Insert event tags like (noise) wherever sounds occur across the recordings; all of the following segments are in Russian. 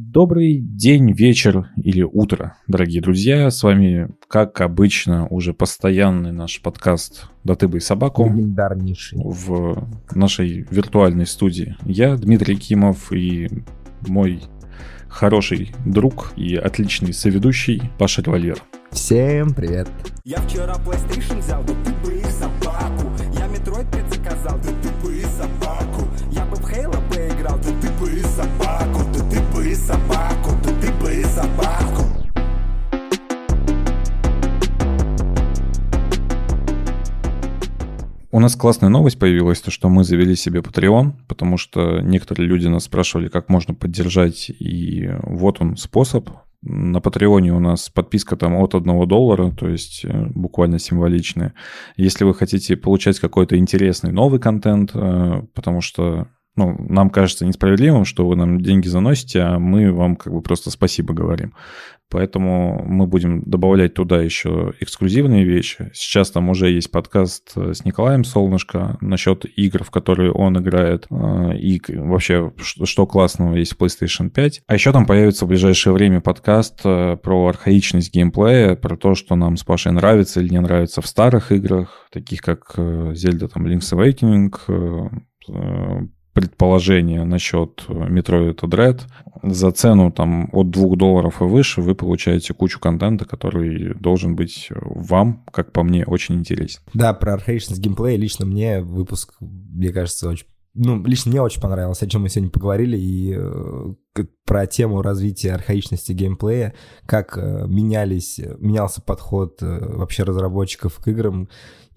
Добрый день, вечер или утро, дорогие друзья. С вами, как обычно, уже постоянный наш подкаст «Да ты бы и собаку» Легендарнейший. в нашей виртуальной студии. Я, Дмитрий Кимов, и мой хороший друг и отличный соведущий Паша Револьвер. Всем привет. Я вчера PlayStation взял, да ты бы и собаку Я Metroid предзаказал, да У нас классная новость появилась, то что мы завели себе Patreon, потому что некоторые люди нас спрашивали, как можно поддержать, и вот он способ. На Патреоне у нас подписка там от 1 доллара, то есть э, буквально символичная. Если вы хотите получать какой-то интересный новый контент, э, потому что ну, нам кажется несправедливым, что вы нам деньги заносите, а мы вам как бы просто спасибо говорим. Поэтому мы будем добавлять туда еще эксклюзивные вещи. Сейчас там уже есть подкаст э, с Николаем Солнышко насчет игр, в которые он играет, э, и вообще, что, классного есть в PlayStation 5. А еще там появится в ближайшее время подкаст э, про архаичность геймплея, про то, что нам с Пашей нравится или не нравится в старых играх, таких как Zelda там Link's Awakening, предположение насчет э, Metroid Dread. За цену там от 2 долларов и выше вы получаете кучу контента, который должен быть вам, как по мне, очень интересен. Да, про архаичность геймплея лично мне выпуск, мне кажется, очень... Ну, лично мне очень понравилось, о чем мы сегодня поговорили, и э, про тему развития архаичности геймплея, как э, менялись, менялся подход э, вообще разработчиков к играм,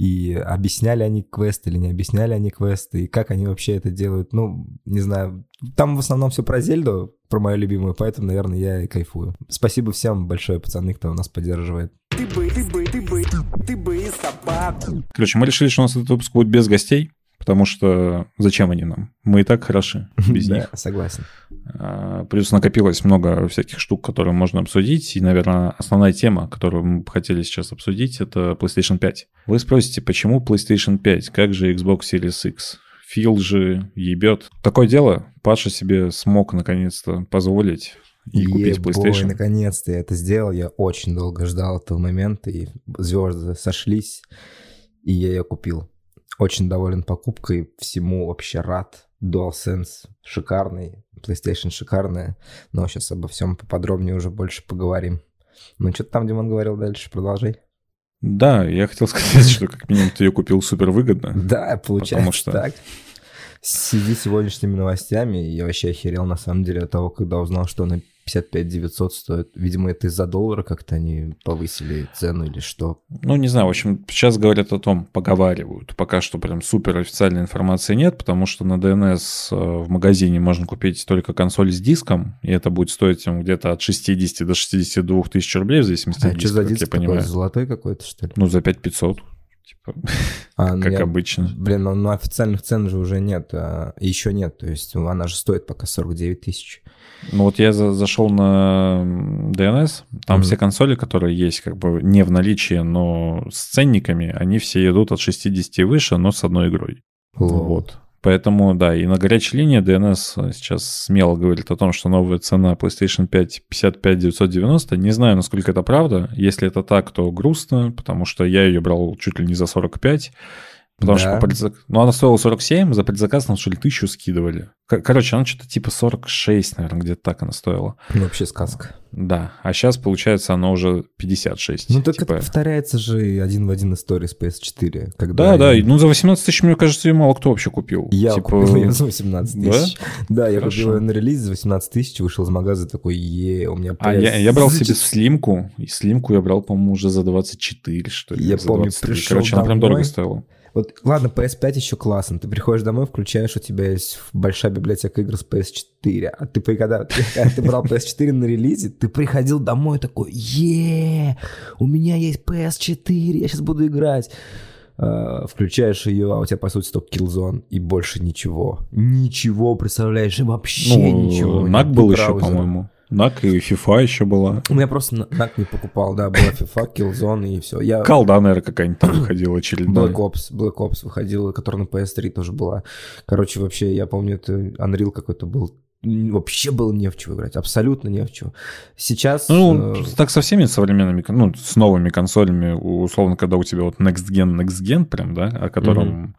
и объясняли они квесты или не объясняли они квесты, и как они вообще это делают. Ну, не знаю, там в основном все про Зельду, про мою любимую, поэтому, наверное, я и кайфую. Спасибо всем большое, пацаны, кто нас поддерживает. Ты бы, ты бы, ты бы, ты бы и собаку Короче, мы решили, что у нас этот выпуск будет без гостей, потому что зачем они нам? Мы и так хороши без Да, них. согласен. А, Плюс накопилось много всяких штук, которые можно обсудить. И, наверное, основная тема, которую мы хотели сейчас обсудить, это PlayStation 5. Вы спросите, почему PlayStation 5? Как же Xbox Series X? Фил же ебет. Такое дело, Паша себе смог наконец-то позволить и купить Ебой, PlayStation. наконец-то я это сделал. Я очень долго ждал этого момента, и звезды сошлись, и я ее купил. Очень доволен покупкой, всему вообще рад. DualSense шикарный, PlayStation шикарная. Но сейчас обо всем поподробнее уже больше поговорим. Ну, что там, Димон говорил дальше, продолжай. Да, я хотел сказать, что как минимум ты ее купил супер выгодно. (laughs) Да, получается что- так. В связи с сегодняшними новостями я вообще охерел на самом деле от того, когда узнал, что она 55 900 стоит. Видимо, это из-за доллара как-то они повысили цену или что. Ну, не знаю, в общем, сейчас говорят о том, поговаривают. Пока что прям супер официальной информации нет, потому что на DNS э, в магазине можно купить только консоль с диском, и это будет стоить им где-то от 60 до 62 тысяч рублей, в зависимости А, от что диска, за как диск я понимаю. Золотой какой-то, что ли? Ну, за 5500, типа, (laughs) А, как я- обычно. Блин, ну, ну официальных цен же уже нет. а, еще нет. То есть она же стоит пока 49 тысяч. Ну, вот я за- зашел на DNS, там Мгм. все консоли, которые есть, как бы не в наличии, но с ценниками, они все идут от 60 и выше, но с одной игрой. Лол. Вот. Поэтому, да, и на горячей линии DNS сейчас смело говорит о том, что новая цена PlayStation 5 55 990. Не знаю, насколько это правда. Если это так, то грустно, потому что я ее брал чуть ли не за 45. Потому Да. что по предзак- ну, она стоила 47, за предзаказ нам что ли тысячу скидывали. Короче, она что-то типа 46, наверное, где-то так она стоила. Ну, вообще сказка. Да, а сейчас, получается, она уже 56. Ну, так Типа- это повторяется же один в один история с PS4. Да, Когда да, и, ну за 18 тысяч, мне кажется, ее мало кто вообще купил. Я Типа, купил ее за 18 Да? тысяч. Да, я Хорошо. купил ее на релизе за 18 тысяч, вышел из магаза такой, е, у меня А PS я, я брал себе слимку, и слимку я брал, по-моему, уже за 24, что ли. Я помню, 23. пришел Короче, она прям дорого стоила. Вот, ладно, PS5 еще классно. Ты приходишь домой, включаешь, у тебя есть большая библиотека игр с PS4. А ты когда, когда ты брал PS4 на релизе, ты приходил домой такой, е у меня есть PS4, я сейчас буду играть. А, включаешь ее, а у тебя, по сути, только Killzone и больше ничего. Ничего, представляешь, и вообще Ну, ничего. Нет, был еще, по-моему. NAC и FIFA еще была. У меня просто на- NAC не покупал, да, была FIFA, Killzone и все. Я... Калда, наверное, какая-нибудь там выходила очередная. Black Ops, Black Ops выходила, которая на PS3 тоже была. Короче, вообще, я помню, это Unreal какой-то был вообще было не в чего играть, абсолютно не в чего. Сейчас... Ну, э, так со всеми современными, ну, с новыми консолями, условно, когда у тебя вот Next Gen, Next Gen прям, да, о котором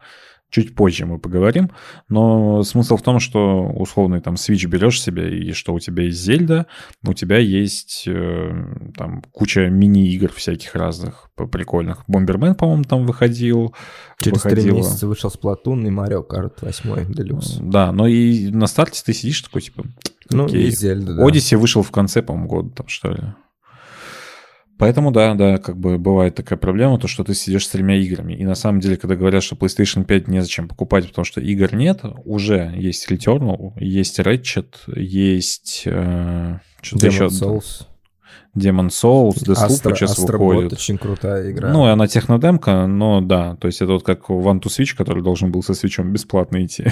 чуть позже мы поговорим, но смысл в том, что условный там Switch берешь себе, и что у тебя есть Зельда, у тебя есть э, там куча мини-игр всяких разных прикольных. Бомбермен, по-моему, там выходил. через три выходила. месяца вышел Splatoon и Mario Kart 8 Deluxe. Да, но и на старте ты сидишь такой, типа, Ну, окей. и Зельда, да. Odyssey вышел в конце, по-моему, года там, что ли. Поэтому, да, да, как бы бывает такая проблема, то, что ты сидишь с тремя играми. И на самом деле, когда говорят, что PlayStation 5 незачем покупать, потому что игр нет, уже есть Returnal, есть Ratchet, есть... Э, что-то еще... Souls. Demon Souls, Deathloop Astro- сейчас Astrobot выходит. очень крутая игра. Ну, и она технодемка, но да, то есть это вот как One to Switch, который должен был со свечом бесплатно идти.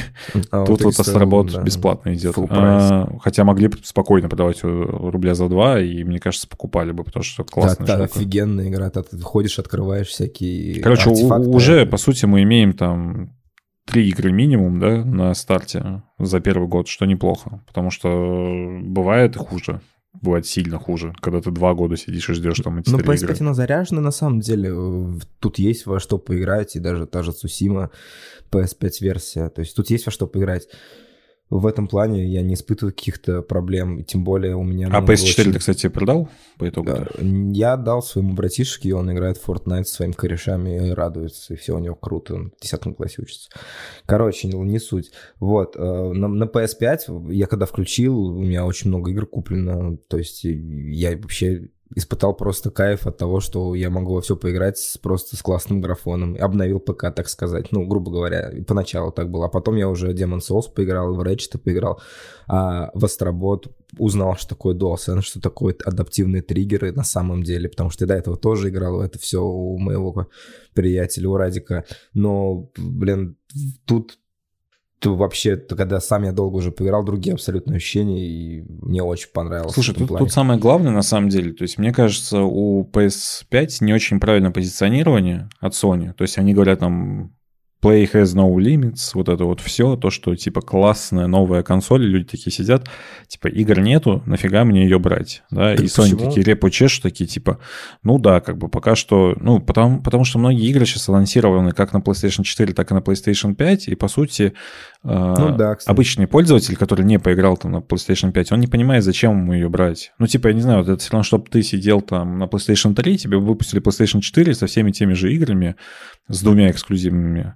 А Тут вот 300 Астробот да. бесплатно идет. А, хотя могли бы спокойно продавать рубля за два, и мне кажется, покупали бы, потому что классная да, штука. офигенная игра. Ты ходишь, открываешь всякие Короче, артефакты. уже, по сути, мы имеем там три игры минимум, да, на старте за первый год, что неплохо, потому что бывает и хуже. Бывает сильно хуже, когда ты два года сидишь и ждешь там эти Ну, три PS5 игры. она заряжена на самом деле. Э, Тут есть во что поиграть, и даже та же Цусима PS5 версия. То есть тут есть во что поиграть. В этом плане я не испытываю каких-то проблем, тем более у меня... А много PS4 очень- ты, кстати, продал по итогу? Да, Я дал своему братишке, и он играет в Fortnite со своими корешами и радуется, и все у него круто, он в 10 классе учится. Короче, не, не суть. Вот, э, на, на PS5 я когда включил, у меня очень много игр куплено, то есть я вообще испытал просто кайф от того, что я могу во все поиграть с, просто с классным графоном. Обновил ПК, так сказать. Ну, грубо говоря, поначалу так было. А потом я уже Demon Souls поиграл, в Ratchet поиграл, а в Астробот узнал, что такое DualSense, что такое адаптивные триггеры на самом деле, потому что я до этого тоже играл это все у моего приятеля, у Радика. Но, блин, тут то вообще, то когда сам я долго уже поиграл, другие абсолютно ощущения, и мне очень понравилось. Слушай, тут, плане. тут самое главное на самом деле, то есть мне кажется, у PS5 не очень правильное позиционирование от Sony. То есть они говорят там Play has no limits, вот это вот все, то, что типа классная новая консоль, люди такие сидят, типа игр нету, нафига мне ее брать, да, Так и Sony почему? такие репу чешут, такие типа, ну да, как бы пока что, ну потому, потому что многие игры сейчас анонсированы как на PlayStation 4, так и на PlayStation 5, и по сути Ну да, кстати. обычный пользователь, который не поиграл там на PlayStation 5, он не понимает, зачем ему ее брать. Ну, типа, я не знаю, вот это все равно, чтобы ты сидел там на PlayStation 3, тебе выпустили PlayStation 4 со всеми теми же играми, с двумя эксклюзивными.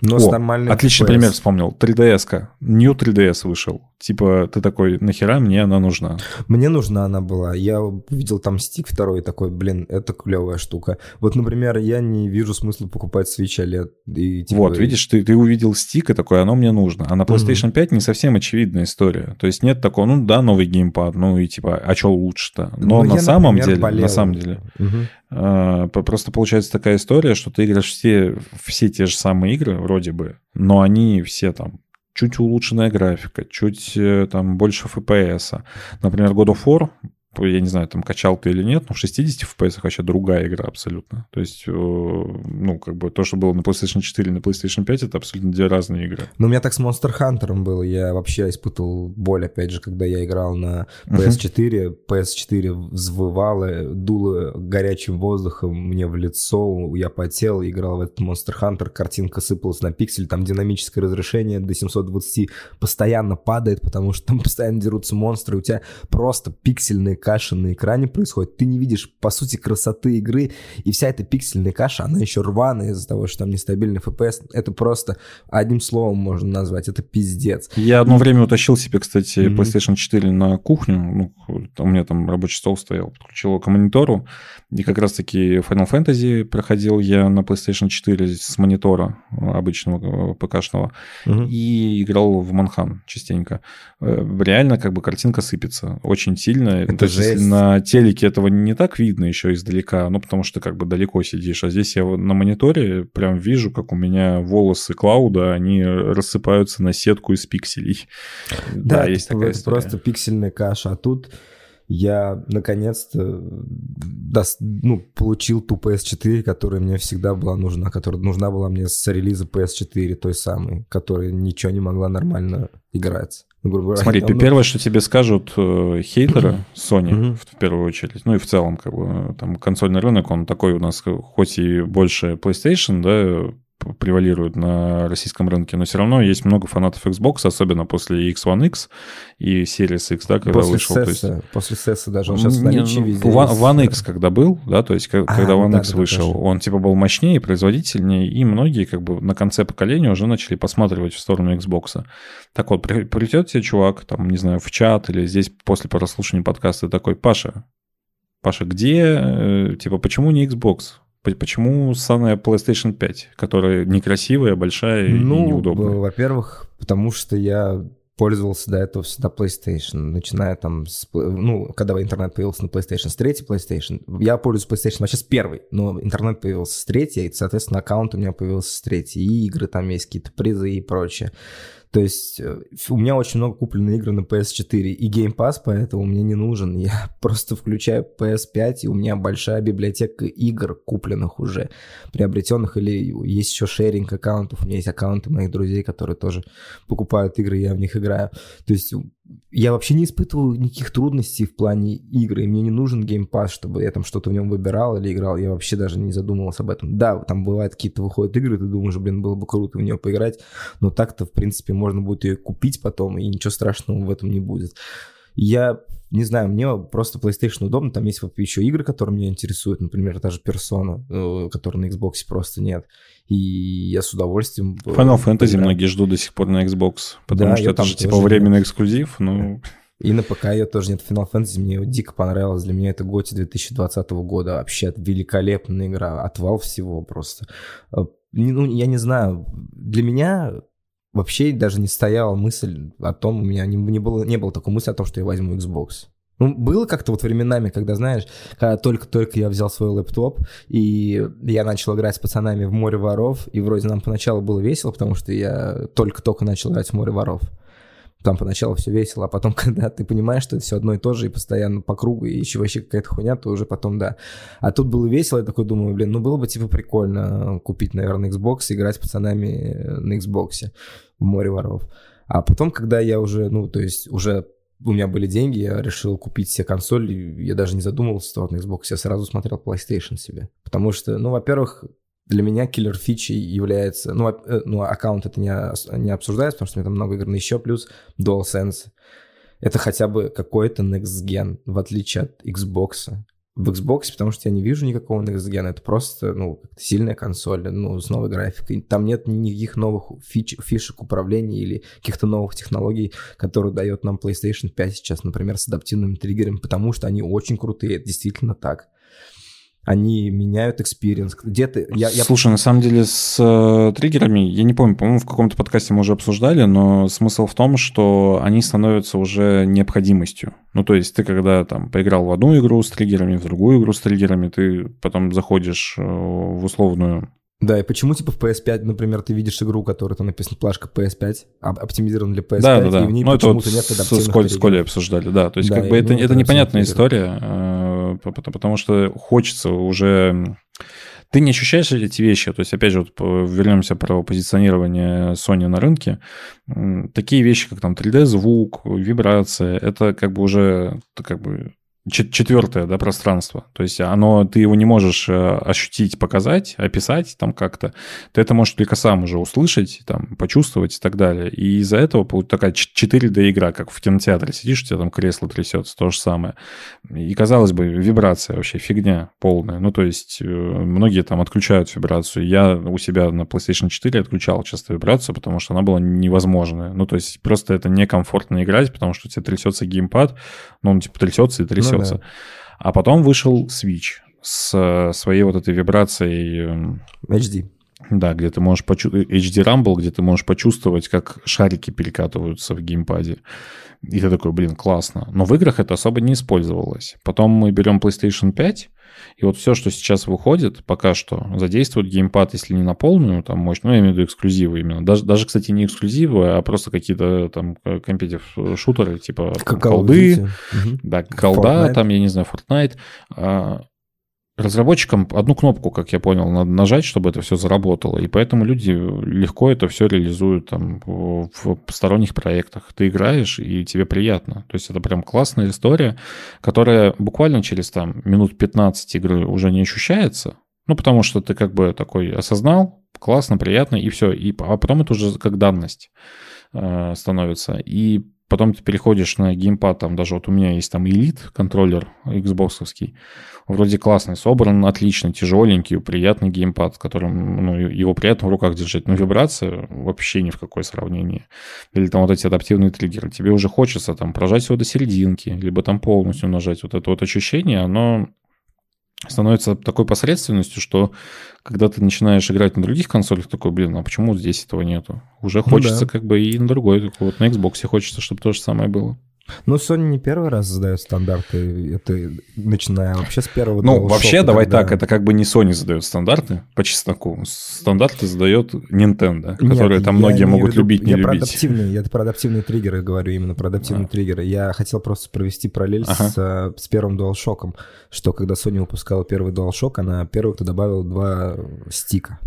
Но с О, нормальным отличный FPS. пример вспомнил. 3DS-ка. New 3DS вышел. Типа, ты такой, нахера мне она нужна? Мне нужна она была. Я увидел там стик второй такой, блин, это клевая штука. Вот, например, я не вижу смысла покупать Switch OLED. И, типа, Вот, видишь, ты, ты увидел стик и такой, оно мне нужно. А на PlayStation 5 не совсем очевидная история. То есть нет такого, ну да, новый геймпад, ну и типа, а что лучше-то? Но Ну, на я, самом например, деле, болел. на самом деле, Мгм. А, по- Просто получается такая история, что ты играешь все, все те же самые игры, вроде бы, но они все там чуть улучшенная графика, чуть э, там больше FPS. Например, God of War, я не знаю, там качал ты или нет, но в 60 FPS вообще другая игра абсолютно. То есть, э, ну, как бы то, что было на PlayStation 4 и на PlayStation 5, это абсолютно две разные игры. Ну, у меня так с Monster Hunter было. Я вообще испытывал боль, опять же, когда я играл на PS4. PS4 взвывало, дуло горячим воздухом мне в лицо. Я потел, играл в этот Monster Hunter. Картинка сыпалась на пиксель. Там динамическое разрешение до 720 постоянно падает, потому что там постоянно дерутся монстры. У тебя просто пиксельные каши на экране происходят. Ты не видишь, по сути, красоты игры. И вся эта пиксельная каша, она еще рваная из-за того, что там нестабильный FPS. Это просто одним словом можно назвать. Это пиздец. Я одно время утащил себе, кстати. PlayStation 4 на кухню. Ну, у меня там рабочий стол стоял, подключил его к монитору. И как раз-таки Final Fantasy проходил я на PlayStation 4 с монитора обычного э, ПКшного. И играл в Манхан частенько. Э, Реально как бы картинка сыпется очень сильно. Это Жесть. на телеке этого не так видно еще издалека, ну, потому что как бы далеко сидишь. А здесь я на мониторе прям вижу, как у меня волосы Клауда, они рассыпаются на сетку из пикселей. (laughs) Да, это есть такая это история. просто пиксельная каша. А тут я наконец-то дос- ну, получил ту PS4, которая мне всегда была нужна, которая нужна была мне с релиза PS4, той самой, которая ничего не могла нормально играть. Ну, грубо говоря, Смотри, ну, первое, что тебе скажут э, хейтеры Sony, в, в первую очередь, ну и в целом, как бы, там, консольный рынок, он такой у нас, э, хоть и больше PlayStation, да, п- превалирует на российском рынке, но все равно есть много фанатов Xbox, особенно после X1X и Series X, да, когда после вышел. то есть- CES, после CES даже, он сейчас в наличии везде. One. One X, когда был, да, то есть А, когда ну One да, X да, вышел, точно. он типа был мощнее, производительнее, и многие как бы на конце поколения уже начали посматривать в сторону Xbox. Так вот, при- придет тебе чувак, там, не знаю, в чат или здесь после прослушивания подкаста такой, Паша, Паша, где, э, типа, почему не Xbox? Почему ссаная PlayStation 5, которая некрасивая, большая и Ну, неудобная? э, во-первых, потому что я пользовался до этого всегда PlayStation, начиная там с, ну, когда интернет появился на PlayStation, с третьей PlayStation. Я пользуюсь PlayStation вообще с первой, но интернет появился с третьей, и, соответственно, аккаунт у меня появился с третьей, и игры там есть, какие-то призы и прочее. То есть э, у меня очень много куплено игр на PS4, и Game Pass поэтому мне не нужен. (laughs) Я просто включаю PS5, и у меня большая библиотека игр, купленных уже, приобретенных, или есть еще шеринг аккаунтов, у меня есть аккаунты моих друзей, которые тоже покупают игры, я в них играю. То есть я вообще не испытываю никаких трудностей в плане игры, мне не нужен Pass, чтобы я там что-то в нем выбирал или играл, я вообще даже не задумывался об этом. Да, там бывают какие-то выходят игры, ты думаешь, блин, было бы круто в нее поиграть, но так-то, в принципе, можно будет ее купить потом, и ничего страшного в этом не будет. Я не знаю, мне просто PlayStation удобно, там есть еще игры, которые меня интересуют, например, даже Persona, э, которой на Xbox просто нет, и я с удовольствием... э, Final Fantasy поиграю. многие ждут до сих пор на Xbox, потому Да, что это там же типа временный эксклюзив, ну... И на ПК ее тоже нет. Final Fantasy мне дико понравилось. Для меня это GOTY 2020 года. Вообще великолепная игра. Отвал всего просто. Э, Ну, я не знаю. Для меня вообще даже не стояла мысль о том, у меня не, не, было, не было такой мысли о том, что я возьму Xbox. Ну, было как-то вот временами, когда, знаешь, когда только-только я взял свой лэптоп, и я начал играть с пацанами в «Море воров», и вроде нам поначалу было весело, потому что я только-только начал играть в «Море воров». Там поначалу все весело, а потом, (laughs) когда ты понимаешь, что это все одно и то же, и постоянно по кругу, и еще вообще какая-то хуйня, то уже потом, да. А тут было весело, я такой думаю, блин, ну было бы типа прикольно купить, наверное, Xbox и играть с пацанами на Xbox в море воров. А потом, когда я уже, ну, то есть уже у меня были деньги, я решил купить себе консоль, я даже не задумывался в сторону Xbox, я сразу смотрел PlayStation себе. Потому что, ну, во-первых, для меня киллер фичей является... Ну, во- э, ну аккаунт это не, ос- не обсуждается, потому что у меня там много игр, но еще плюс DualSense. Это хотя бы какой-то next gen, в отличие от Xbox. В Xbox, потому что я не вижу никакого next gen, это просто, ну, сильная консоль, ну, с новой графикой. Там нет никаких новых фич, фишек управления или каких-то новых технологий, которые дает нам PlayStation 5 сейчас, например, с адаптивными триггерами, потому что они очень крутые, это действительно так. Они меняют experience. Где-то... Я, я Слушай, на самом деле с э, триггерами, я не помню, по-моему, в каком-то подкасте мы уже обсуждали, но смысл в том, что они становятся уже необходимостью. Ну, то есть ты когда там поиграл в одну игру с триггерами, в другую игру с триггерами, ты потом заходишь э, в условную Да, и почему, типа, в PS5, например, ты видишь игру, которая там написана плашка PS5, об- оптимизирована для PS5, да, да, да. и в ней Ну, это вот почему-то нет адаптивных с, Коль- с триггеров. Колей обсуждали, да. То есть, Да, как бы это, ну, это это непонятная история, э, потому что хочется уже... Ты не ощущаешь эти вещи, то есть, опять же, вот вернемся про позиционирование Sony на рынке. Такие вещи, как там 3D-звук, вибрация, это как бы уже как бы четвертое да, пространство. То есть оно, ты его не можешь э, ощутить, показать, описать там как-то. Ты это можешь только сам уже услышать, там, почувствовать и так далее. И из-за этого такая 4D-игра, как в кинотеатре. Сидишь, у тебя там кресло трясется, то же самое. И, казалось бы, вибрация вообще фигня полная. Ну, то есть э, многие там отключают вибрацию. Я у себя на PlayStation 4 отключал часто вибрацию, потому что она была невозможная. Ну, то есть просто это некомфортно играть, потому что у тебя трясется геймпад, ну, он типа трясется и трясется. Да. А потом вышел Switch с э, своей вот этой вибрацией, эм, HD. да, где ты можешь почувствовать, HD Rumble, где ты можешь почувствовать, как шарики перекатываются в геймпаде. И ты такой, блин, классно. Но в играх это особо не использовалось. Потом мы берем PlayStation 5, и вот все, что сейчас выходит, пока что задействует геймпад, если не на полную там мощь, ну, я имею в виду эксклюзивы именно. Даже, даже кстати, не эксклюзивы, а просто какие-то там компетитив шутеры, типа Как колды, да, колда, Fortnite. там, я не знаю, Fortnite. А, разработчикам одну кнопку, как я понял, надо нажать, чтобы это все заработало. И поэтому люди легко это все реализуют там в сторонних проектах. Ты играешь, и тебе приятно. То есть это прям классная история, которая буквально через там минут 15 игры уже не ощущается. Ну, потому что ты как бы такой осознал, классно, приятно, и все. И, а потом это уже как данность э, становится. И потом ты переходишь на геймпад, там даже вот у меня есть там Elite контроллер Xbox, вроде классный, собран отлично, тяжеленький, приятный геймпад, которым, ну, его приятно в руках держать, но вибрация вообще ни в какое сравнение. Или там вот эти адаптивные триггеры, тебе уже хочется там прожать его до серединки, либо там полностью нажать. Вот это вот ощущение, оно становится такой посредственностью, что когда ты начинаешь играть на других консолях, такой, блин, а почему здесь этого нету? Уже хочется ну, да. как бы и на другой, вот на Xbox хочется, чтобы то же самое было. Ну, Sony не первый раз задает стандарты, это начиная вообще с первого Ну, вообще, давай когда... так, это как бы не Sony задает стандарты, по чесноку. Стандарты задает Nintendo, которые там многие могут виду, любить, не я любить. Про адаптивные, я про адаптивные триггеры говорю, именно про адаптивные а. триггеры. Я хотел просто провести параллель ага. с, с первым DualShock, что когда Sony выпускала первый DualShock, она первый, кто добавил два стика.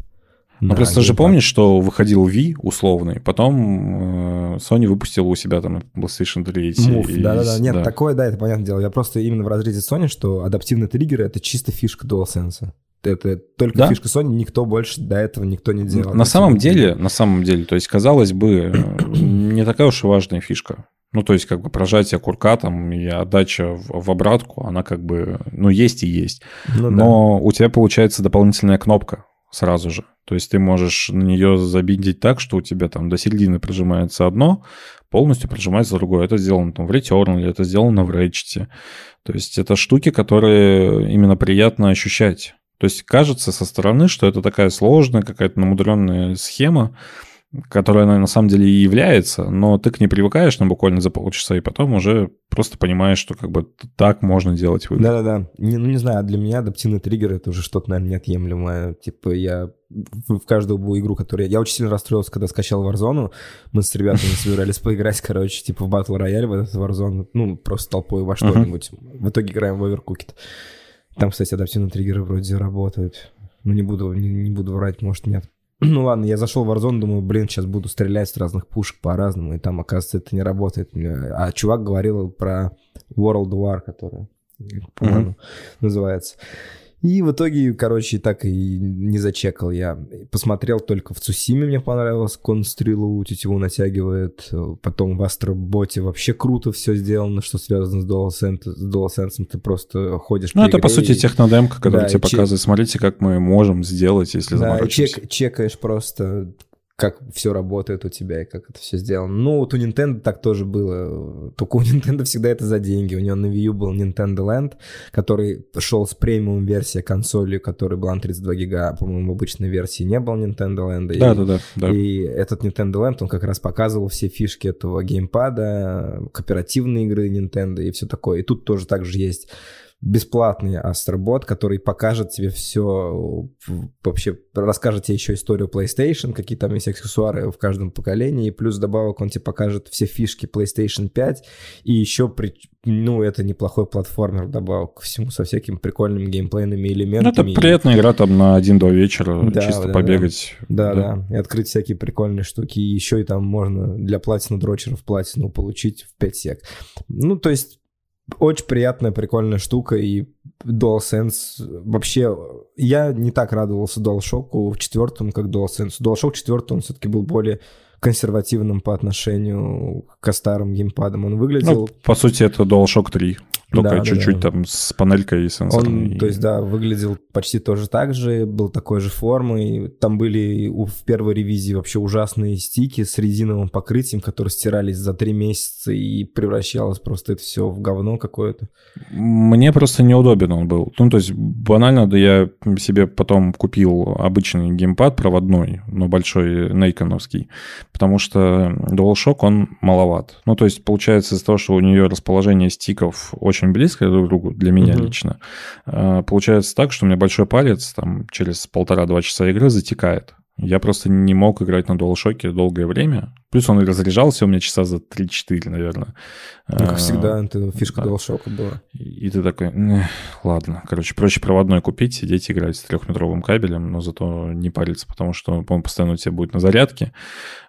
Ну, просто же помнишь, что выходил Wii условный, потом э, Sony выпустила у себя там PlayStation 3. Move, да-да-да, нет, да. такое, да, это понятное дело. Я просто именно в разрезе Sony, что адаптивные триггеры — это чисто фишка DualSense. Это только да? фишка Sony, никто больше до этого никто не делал. На самом деле, на самом деле, то есть, казалось бы, не такая уж и важная фишка. Ну, то есть, как бы прожатие курка там и отдача в, в обратку, она как бы, ну, есть и есть. Ну, Но да. у тебя получается дополнительная кнопка сразу же. То есть ты можешь на нее забиндить так, что у тебя там до середины прижимается одно, полностью прижимается другое. Это сделано там в Returnal, это сделано в Ratchet. То есть это штуки, которые именно приятно ощущать. То есть кажется со стороны, что это такая сложная какая-то намудренная схема, которая она на самом деле и является, но ты к ней привыкаешь на буквально за полчаса, и потом уже просто понимаешь, что как бы так можно делать выбор. Да-да-да. Не, ну, не знаю, для меня адаптивный триггер — это уже что-то, наверное, неотъемлемое. Типа я в каждую игру, которую... Я очень сильно расстроился, когда скачал Warzone. Мы с ребятами собирались поиграть, (laughs) короче, типа в Battle Royale, в этот Warzone. Ну, просто толпой во что-нибудь. В итоге играем в Overcooked. Там, кстати, адаптивные триггеры вроде работают. Ну, не буду, не, не буду врать, может, нет. Ну ладно, я зашел в Warzone, думаю, блин, сейчас буду стрелять с разных пушек по-разному, и там, оказывается, это не работает. А чувак говорил про World War, который, по-моему, mm-hmm. называется. И в итоге, короче, так и не зачекал я. Посмотрел только в Цусиме, мне понравилось, констрелу тетиву натягивает. Потом в Астроботе вообще круто все сделано, что связано с DualSense. С DualSense ты просто ходишь Ну, это, по сути, технодемка, которая да, тебе чек... показывает, смотрите, как мы можем сделать, если да, чек, чекаешь просто как все работает у тебя и как это все сделано. Ну, вот у Nintendo так тоже было. Только у (laughs) Nintendo всегда это за деньги. У него на Wii U был Nintendo Land, который шел с премиум версия консоли, который был на 32 гига, по-моему, в обычной версии не был Nintendo Land. Да, и, да, да, да. И этот Nintendo Land, он как раз показывал все фишки этого геймпада, кооперативные игры Nintendo и все такое. И тут тоже так же есть бесплатный астробот, который покажет тебе все, вообще расскажет тебе еще историю PlayStation, какие там есть аксессуары в каждом поколении, и плюс добавок он тебе покажет все фишки PlayStation 5, и еще, при, ну, это неплохой платформер добавок ко всему, со всякими прикольными геймплейными элементами. Ну, это приятная игра там на 1-2 вечера, да, чисто да, побегать. Да, да, да, и открыть всякие прикольные штуки, и еще и там можно для платина дрочеров платину получить в 5 сек. Ну, то есть очень приятная, прикольная штука, и DualSense вообще... Я не так радовался DualShock в четвертом, как DualSense. DualShock четвертый, он все-таки был более консервативным по отношению к старым геймпадам. Он выглядел... Ну, по сути, это DualShock 3. Только да, чуть-чуть да, да. там с панелькой и сенсором. Он, то есть, да, выглядел почти тоже так же, был такой же формы. Там были в первой ревизии вообще ужасные стики с резиновым покрытием, которые стирались за три месяца и превращалось просто это все в говно какое-то. Мне просто неудобен он был. Ну, то есть, банально, да я себе потом купил обычный геймпад проводной, но большой нейконовский, потому что DualShock, он маловат. Ну, то есть, получается из-за того, что у нее расположение стиков очень очень близко друг к другу, для меня угу. лично. А, получается так, что у меня большой палец там через полтора-два часа игры затекает. Я просто не мог играть на DualShock долгое время. Плюс он разряжался у меня часа за 3-4, наверное. Ну, как всегда, это фишка да. DualShock была. И ты такой, «Эх, ладно, короче, проще проводной купить, сидеть играть с трехметровым кабелем, но зато не париться, потому что он постоянно у тебя будет на зарядке,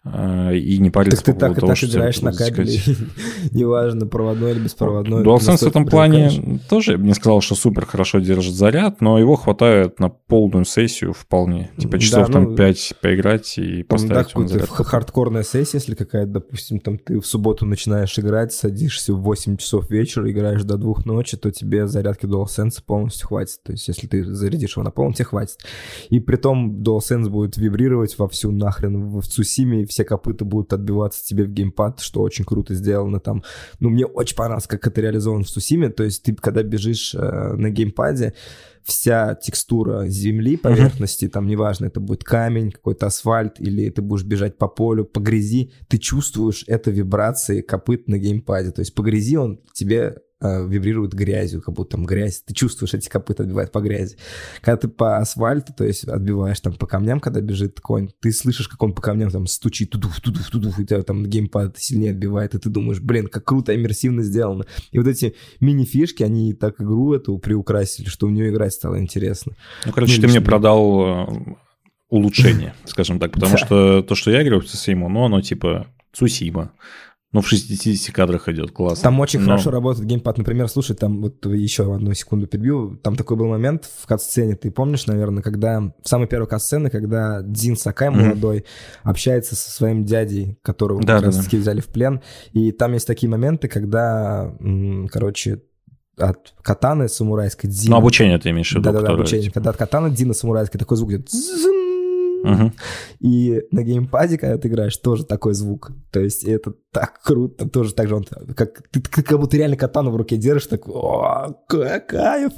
э, и не париться Так ты так и того, так играешь на кабеле, (laughs) неважно, проводной или беспроводной. DualSense в этом плане тоже, не сказал, что супер хорошо держит заряд, но его хватает на полную сессию вполне. Типа часов ну, там 5 поиграть и поставить его на зарядку. хардкорная сессия, если какая-то, допустим, там ты в субботу начинаешь играть, садишься в 8 часов вечера, играешь до двух ночи, то тебе зарядки DualSense полностью хватит. То есть, если ты зарядишь его на полном, тебе хватит. И при том DualSense будет вибрировать вовсю нахрен в, в Цусиме, и все копыта будут отбиваться тебе в геймпад, что очень круто сделано там. Ну, мне очень понравилось, как это реализовано в Цусиме. То есть, ты, когда бежишь э, на геймпаде, вся текстура земли, поверхности, там неважно, это будет камень, какой-то асфальт, или ты будешь бежать по полю, по грязи, ты чувствуешь это вибрации копыт на геймпаде. То есть по грязи он тебе э, вибрирует грязью, как будто там грязь. Ты чувствуешь, эти копыта отбивают по грязи. Когда ты по асфальту, то есть отбиваешь там по камням, когда бежит конь, ты слышишь, как он по камням там стучит, тудуф, тудуф, тудуф, и тебя там геймпад сильнее отбивает, и ты думаешь, блин, как круто, иммерсивно сделано. И вот эти мини-фишки, они так игру эту приукрасили, что в нее играть стало интересно. Ну, короче, Ну, ты мне продал э, улучшение, скажем так, потому что то, что я играю в Цусиму, ну, оно типа Цусима. Ну, в 60 кадрах идет, классно. Там очень Но- хорошо работает геймпад. Например, слушай, там вот еще одну секунду перебью. Там такой был момент в кат-сцене, ты помнишь, наверное, когда... В самой первой кат-сцены, когда Дзин Сакай, Мгм. молодой, общается со своим дядей, которого Да, как да, раз да. взяли в плен. И там есть такие моменты, когда, короче, от катаны самурайской Дзина... Ну, обучение ты имеешь в виду, Да-да-да, обучение. типа, Когда от катаны Дзина самурайской такой звук идет... И на геймпаде, когда ты играешь, тоже такой звук. То есть это так круто, тоже так же он, как, ты, как будто реально катану в руке держишь, так, о, ка- кайф.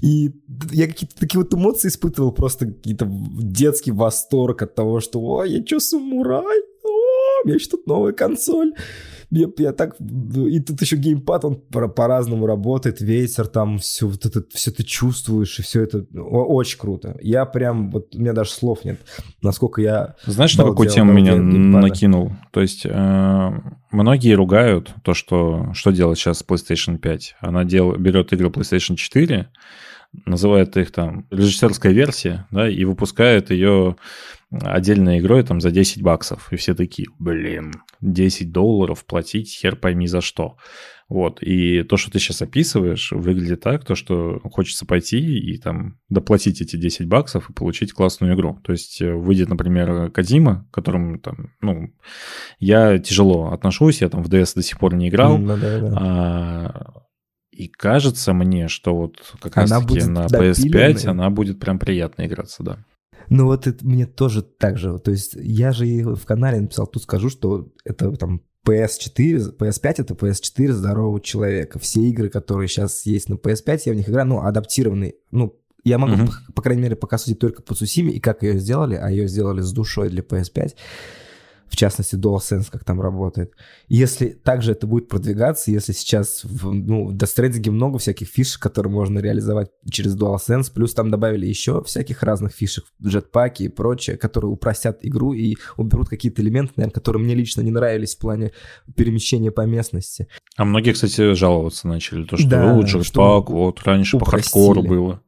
И я какие-то такие вот эмоции испытывал, просто какие-то детский восторг от того, что, о, я что, самурай? О, у меня еще тут новая консоль. Я, я так... И тут еще геймпад, он по- по-разному работает, ветер там, все, вот это, все ты чувствуешь, и все это очень круто. Я прям, вот у меня даже слов нет, насколько я Знаешь, на какую тему меня геймпада. накинул? То есть э, многие ругают то, что что делать сейчас с PlayStation 5. Она дел, берет игры PlayStation 4, называет их там режиссерская версия, да, и выпускает ее отдельной игрой там за 10 баксов. И все такие, блин, 10 долларов платить хер пойми за что. Вот, и то, что ты сейчас описываешь, выглядит так, то, что хочется пойти и там доплатить эти 10 баксов и получить классную игру. То есть э, выйдет, например, Кадима, которому там, ну, я тяжело отношусь, я там в DS до сих пор не играл, М, да-да-да. а, и кажется мне, что вот как Она раз-таки будет на допиленной. PS5 она будет прям приятно играться, да. Ну вот это мне тоже так же. То есть я же и в канале написал, тут скажу, что это там PS4, PS5 это PS4 здорового человека. Все игры, которые сейчас есть на PS5, я в них играю, ну, адаптированные. Ну, я могу, Мгм. по, по крайней мере, пока судить только по Цусиме и как ее сделали, а ее сделали с душой для PS5. В частности, DualSense, как там работает. Если также это будет продвигаться, если сейчас в, ну, в Stranding много всяких фишек, которые можно реализовать через DualSense, плюс там добавили еще всяких разных фишек, джетпаки и прочее, которые упростят игру и уберут какие-то элементы, наверное, которые мне лично не нравились в плане перемещения по местности. А многие, кстати, жаловаться начали, то, что Да, что джетпак, вот раньше по упростили. хардкору было,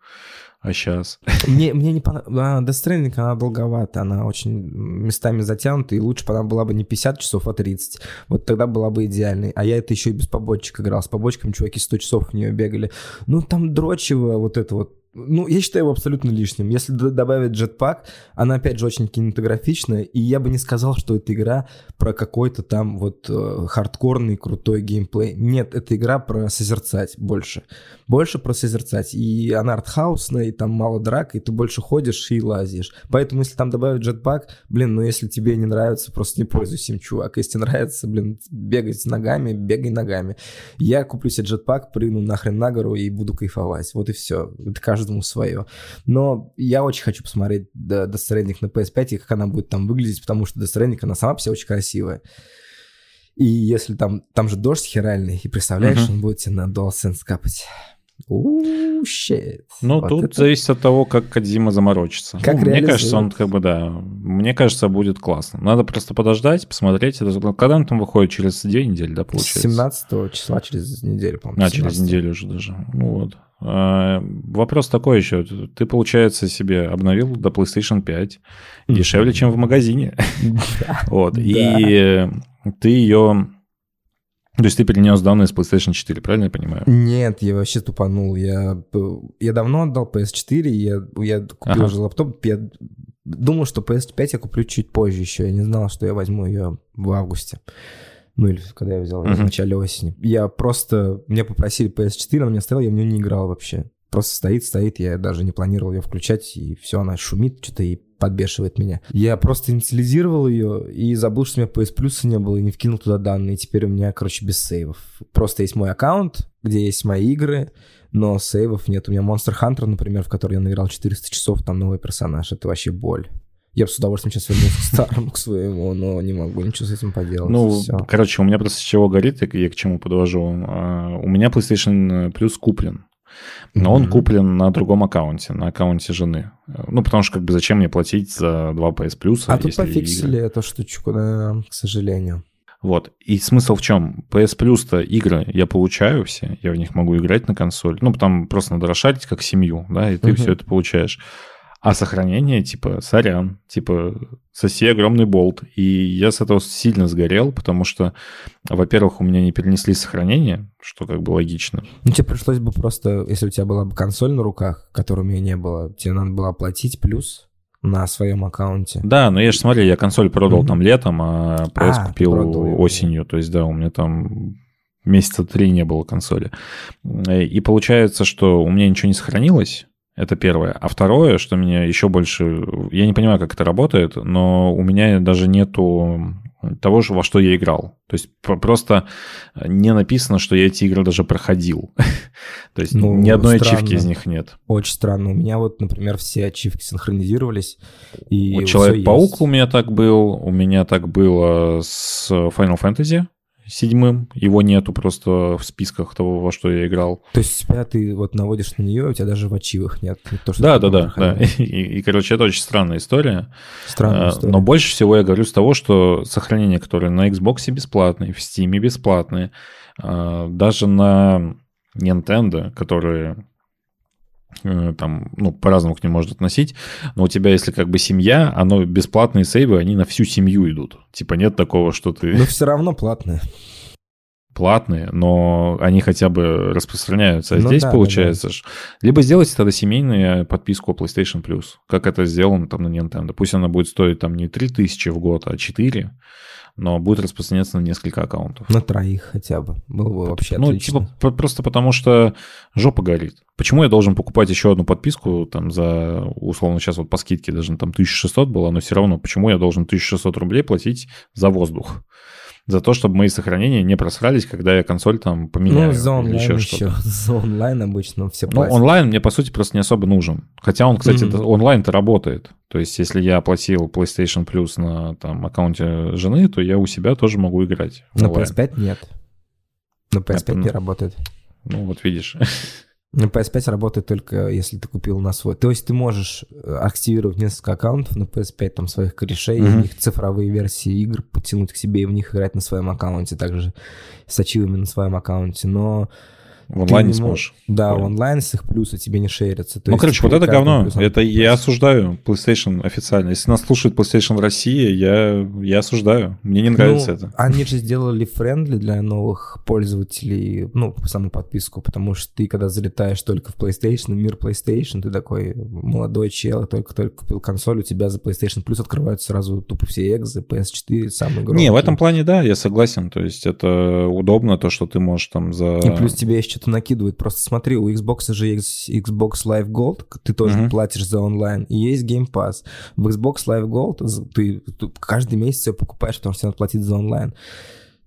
а сейчас... Мне, мне не понравилось. Death Stranding, она долговата, она очень местами затянута, и лучше бы она была бы не 50 часов, а 30. Вот тогда была бы идеальной. А я это еще и без побочек играл. С побочками чуваки 100 часов в нее бегали. Ну, там дрочево вот это вот. Ну, я считаю его абсолютно лишним. Если добавить джетпак, она, опять же, очень кинематографичная, и я бы не сказал, что это игра про какой-то там вот э, хардкорный крутой геймплей. Нет, это игра про созерцать больше. Больше про созерцать. И она артхаусная, и там мало драк, и ты больше ходишь и лазишь. Поэтому, если там добавить джетпак, блин, ну если тебе не нравится, просто не пользуйся им, чувак. Если нравится, блин, бегать ногами, бегай ногами. Я куплю себе джетпак, прыгну нахрен на гору и буду кайфовать. Вот и все. Это каждому свое. Но я очень хочу посмотреть Death Stranding на PS5 и как она будет там выглядеть, потому что Death Stranding, она сама по себе очень красивая. И если там, там же дождь херальный, и представляешь, Мгм. он будет тебе на DualSense капать. Ууу, щит. Ну, Вот тут это- зависит от того, как Кадзима заморочится. Как Ну, мне кажется, он как бы, да, мне кажется, будет классно. Надо просто подождать, посмотреть. Это- Когда он там выходит? Через две недели, да, получается? 17 числа через неделю, по-моему. А, через 17. неделю уже даже. Ну вот. А, вопрос такой еще. Ты, получается, себе обновил до PlayStation 5 дешевле, чем в магазине. (laughs) Вот. И э, ты ее... То есть ты перенес данные с PlayStation 4, правильно я понимаю? Нет, я вообще тупанул. Я, я давно отдал PS4, и я, я купил Ага. уже лаптоп. Я думал, что PS5 я куплю чуть позже еще. Я не знал, что я возьму ее в августе. Ну или когда я взял ее в начале осени. Я просто... Мне попросили PS4, она мне стояла, я в нее не играл вообще. Просто стоит, стоит, я даже не планировал ее включать, и все, она шумит что-то и подбешивает меня. Я просто инициализировал ее и забыл, что у меня PS Plus не было, и не вкинул туда данные. Теперь у меня, короче, без сейвов. Просто есть мой аккаунт, где есть мои игры, но сейвов нет. У меня Monster Hunter, например, в который я наиграл 400 часов, там новый персонаж. Это вообще боль. Я бы с удовольствием сейчас вернулся к старому, к своему, но не могу ничего с этим поделать. Ну, Всё. короче, у меня просто с чего горит, и я к чему подвожу. А, У меня PlayStation Plus куплен. Но он куплен на другом аккаунте, на аккаунте жены. Ну, потому что как бы зачем мне платить за 2 PS Plus? А тут пофиксили игры- эту штучку, да, к сожалению. Вот. И смысл в чем? PS Plus-то игры я получаю все, я в них могу играть на консоль. Ну, там просто надо расшарить как семью, да, и ты Мгм. все это получаешь. А сохранение, типа, сорян, типа, соси огромный болт. И я с этого сильно сгорел, потому что, во-первых, у меня не перенесли сохранение, что как бы логично. Ну, тебе пришлось бы просто, если у тебя была бы консоль на руках, которой у меня не было, тебе надо было оплатить плюс на своем аккаунте. Да, но я же смотри, я консоль продал Мгм. там летом, а PS А, купил продал осенью. То есть, да, у меня там месяца три не было консоли. Э, И получается, что у меня ничего не сохранилось. Это первое. А второе, что меня еще больше... Я не понимаю, как это работает, но у меня даже нету того же, во что я играл. То есть про- просто не написано, что я эти игры даже проходил. (laughs) То есть Ну, ни одной ачивки странно. из них нет. Очень странно. У меня вот, например, все ачивки синхронизировались. И Вот Человек-паук у меня так был, у меня так было с Final Fantasy седьмым. Его нету просто в списках того, во что я играл. То есть себя ты вот наводишь на нее, у тебя даже в ачивах нет. То, что Да, да, да, да. (laughs) И, и, короче, это очень странная история. Странная А, история. Но больше всего я говорю с того, что сохранения, которые на Xbox бесплатные, в Steam бесплатные, а, даже на Nintendo, которые там, ну, по-разному к ним можно относить, но у тебя, если как бы семья, оно бесплатные сейвы, они на всю семью идут. Типа нет такого, что ты Но все равно платная. платные, но они хотя бы распространяются. А Ну здесь да, да, получается, ж- либо сделайте тогда семейную подписку PlayStation Plus, как это сделано там на Nintendo. Пусть она будет стоить там не 3000 в год, а 4, но будет распространяться на несколько аккаунтов. На троих хотя бы. Было бы вообще ну, отлично. типа, про- просто потому что жопа горит. Почему я должен покупать еще одну подписку там за, условно, сейчас вот по скидке даже там 1600 было, но все равно, почему я должен 1600 рублей платить за воздух? За то, чтобы мои сохранения не просрались, когда я консоль там поменяю. Ну, за онлайн еще еще. (laughs) За онлайн обычно все Ну, платят. онлайн мне, по сути, просто не особо нужен. Хотя он, кстати, да, онлайн-то работает. То есть, если я оплатил PlayStation Plus на там, аккаунте жены, то я у себя тоже могу играть. На онлайн. PS5 нет. На PS5 не ну, работает. Ну, вот видишь. (laughs) На PS5 работает только если ты купил на свой. То есть ты можешь э, активировать несколько аккаунтов на PS5, там своих корешей, Мгм. у них цифровые версии игр подтянуть к себе и в них играть на своем аккаунте, также с ачивами на своем аккаунте. Но В онлайн не сможешь. Да, Понял. онлайн с их плюса тебе не шерится. То ну, есть короче, вот это говно. плюсом Это я осуждаю PlayStation официально. Если нас слушает PlayStation в России, я, я осуждаю. Мне не нравится Ну, это. Они же сделали френдли для новых пользователей, ну, саму подписку, потому что ты, когда залетаешь только в PlayStation, в мир PlayStation, ты такой молодой чел, только-только купил консоль, у тебя за PlayStation Plus открываются сразу тупо все экзы, PS4, самые громкие. Не, в этом плане, да, я согласен. То есть это удобно, то, что ты можешь там за... И плюс тебе еще что-то накидывают. Просто смотри, у Xbox же есть Xbox Live Gold, ты тоже Мгм. платишь за онлайн, и есть Game Pass. В Xbox Live Gold ты, ты каждый месяц ее покупаешь, потому что надо платить за онлайн.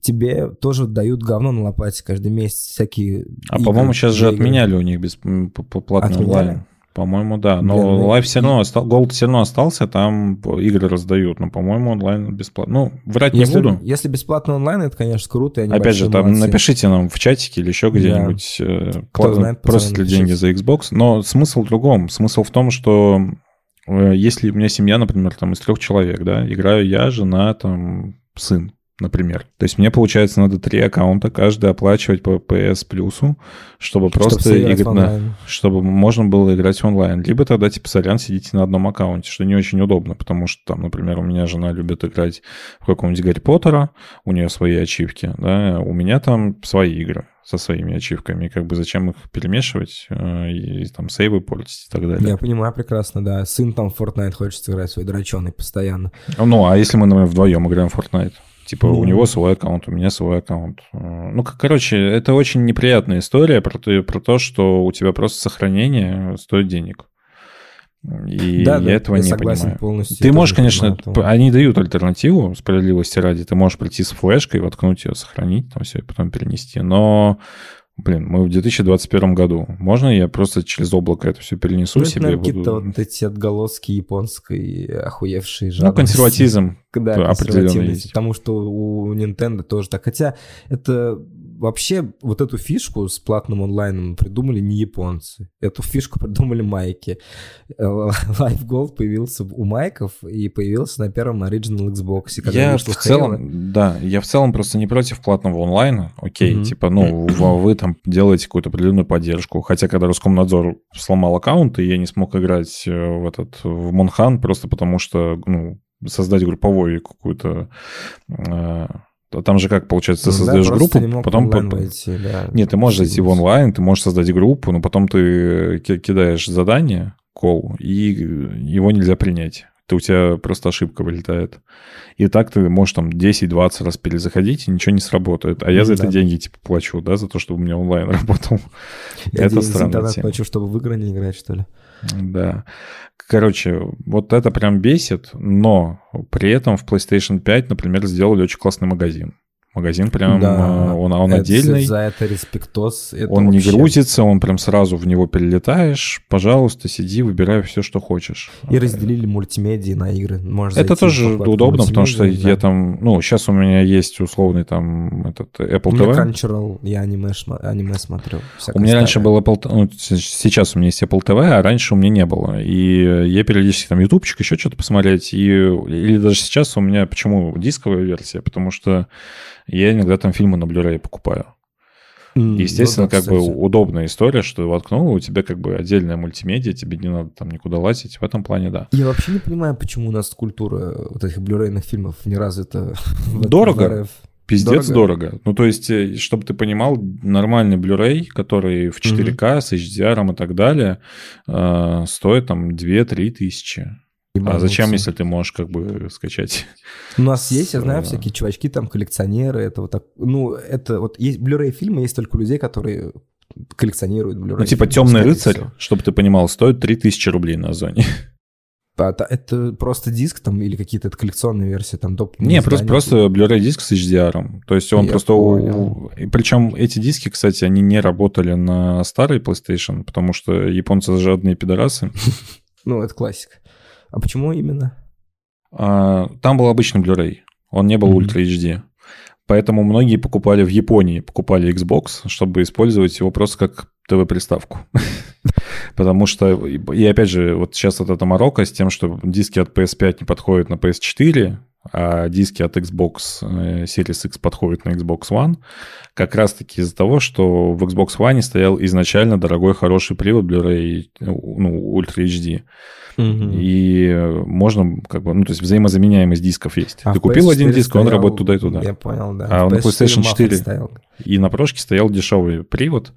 Тебе тоже дают говно на лопате каждый месяц, всякие А, по-моему, сейчас же отменяли у них бесплатный онлайн. По-моему, да. Но Блин, ну, Live все равно остался, Gold все равно остался, там игры раздают. Но, по-моему, онлайн бесплатно. Ну, врать не Если, буду. если бесплатно онлайн, это, конечно, круто. и они Опять же, там молодцы. напишите нам в чатике или еще где-нибудь, э, Кто знает, просят ли деньги за Xbox. Но смысл в другом. Смысл в том, что э, если у меня семья, например, там из трех человек, да, играю я, жена, там, сын, например. То есть мне, получается, надо три аккаунта, каждый оплачивать по PS плюсу, чтобы Чтоб просто играть на- чтобы можно было играть онлайн. Либо тогда, типа, сорян, сидите на одном аккаунте, что не очень удобно, потому что там, например, у меня жена любит играть в каком-нибудь Гарри Поттера, у нее свои ачивки, да, у меня там свои игры со своими ачивками, и как бы зачем их перемешивать э, и, там сейвы портить и так далее. Я понимаю прекрасно, да. Сын там в Fortnite хочет сыграть свой драченый постоянно. Ну, а если мы, например, вдвоем играем в Fortnite? Типа, Ну. у него свой аккаунт, у меня свой аккаунт. Э, Ну, как, короче, это очень неприятная история про то, про то, что у тебя просто сохранение стоит денег. И да, я да, этого я не согласен понимаю. полностью. Ты можешь, конечно, понимаю они дают альтернативу, справедливости ради. Ты можешь прийти с флешкой, воткнуть ее, сохранить, там все, и потом перенести. Но, блин, мы в 2021 году. Можно я просто через облако это все перенесу Ну, себе? буду- какие-то вот эти отголоски японской охуевшей Ну, жадности. консерватизм. (laughs) Да, есть. Потому что у Nintendo тоже так. Хотя это вообще вот эту фишку с платным онлайном придумали не японцы. Эту фишку придумали майки. Э, (laughs) Live Gold появился у майков и появился на первом Original Xbox. когда Я в Halo. целом, да, я в целом просто не против платного онлайна. Окей, Мгм. типа, ну, вы, вы там делаете какую-то определенную поддержку. Хотя, когда Роскомнадзор сломал аккаунт, и я не смог играть э, в этот в Монхан, просто потому что, ну, создать групповую какую-то... э, там же как получается, ты Ну да, создаешь просто группу, не потом... войти, да. Нет, ты можешь зайти в онлайн, ты можешь создать группу, но потом ты ки- кидаешь задание, кол, и его нельзя принять. Ты, у тебя просто ошибка вылетает. И так ты можешь там 10-20 раз перезаходить, и ничего не сработает. А я за это Да. деньги типа плачу, да, за то, чтобы у меня онлайн (laughs) работал. Я это за интернет тема. плачу, чтобы в игры не играть, что ли. Да. Короче, вот это прям бесит, но при этом в PlayStation 5, например, сделали очень классный магазин. Магазин прям, Да. э, он, он Это- отдельный. За это респектос. это Он не вообще- грузится, он прям сразу в него перелетаешь. Пожалуйста, сиди, выбирай все, что хочешь. И разделили мультимедиа на игры. Можешь Это тоже удобно, потому что мультимедиа, я да. там, ну, сейчас у меня есть условный там этот Apple У меня TV. Crunchyroll, я аниме, аниме смотрю. У меня раньше было Apple, ну, сейчас у меня есть Apple TV, а раньше у меня не было. И я периодически там ютубчик, еще что-то посмотреть. И, или даже сейчас у меня, почему дисковая версия? Потому что я иногда там фильмы на Blu-ray покупаю. Естественно, ну да, как бы кстати. удобная история, что воткнул, у тебя как бы отдельная мультимедиа, тебе не надо там никуда лазить. В этом плане, да. Я вообще не понимаю, почему у нас культура вот этих блюрейных фильмов не развита. Дорого. Пиздец Дорого. дорого. Ну, то есть, чтобы ты понимал, нормальный Blu-ray, который в 4К с HDR и так далее, э, стоит там 2-3 тысячи. А зачем, если ты можешь как бы скачать? У нас есть, я знаю, с- всякие чувачки, там, коллекционеры, это вот так, ну, это вот, есть Blu-ray фильмы, есть только людей, которые коллекционируют Blu-ray Ну, типа «Темный рыцарь», всего. чтобы ты понимал, стоит 3000 рублей на Озоне. (laughs) А, Это просто диск там или какие-то коллекционные версии, там, доп. Не, просто, просто Blu-ray диск с HDR. То есть он Я просто... понял. Причем эти диски, кстати, они не работали на старой PlayStation, потому что японцы жадные пидорасы. (laughs) Ну, это классика. А почему именно? А, Там был обычный Blu-ray, он не был Мгм. Ultra HD. Поэтому многие покупали в Японии, покупали Xbox, чтобы использовать его просто как ТВ-приставку. (laughs) Потому что, и опять же, вот сейчас вот эта морока с тем, что диски от PS5 не подходят на PS4, а диски от Xbox э, Series X подходят на Xbox One, как раз-таки из-за того, что в Xbox One стоял изначально дорогой хороший привод Blu-ray, ну, Ultra HD. И э, можно, как бы, ну, то есть взаимозаменяемость дисков есть. А Ты купил один PS4 диск, он стоял- работает туда и туда. Я понял, да. А на PlayStation Muffin 4? стоял. И на прошке стоял дешевый привод,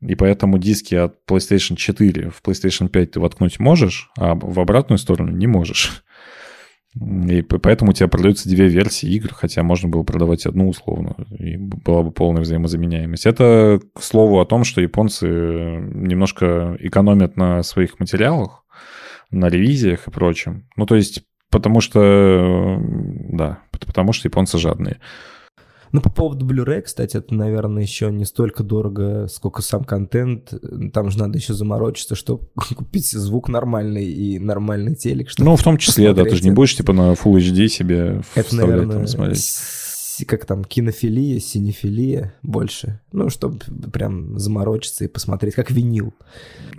и поэтому диски от PlayStation 4 в PlayStation 5 ты воткнуть можешь, а в обратную сторону не можешь. И поэтому у тебя продаются две версии игр, хотя можно было продавать одну условно, и была бы полная взаимозаменяемость. Это, к слову, о том, что японцы немножко экономят на своих материалах, на ревизиях и прочем. Ну, то есть, потому что, да, потому что японцы жадные. Ну, по поводу Blu-ray, кстати, это, наверное, еще не столько дорого, сколько сам контент. Там же надо еще заморочиться, чтобы (laughs) купить звук нормальный и нормальный телек. Ну, в том числе, да, ты же не будешь типа на Full HD себе Это, вставлять наверное, там смотреть. С- как там, кинофилия, синефилия больше. Ну, чтобы прям заморочиться и посмотреть, как винил.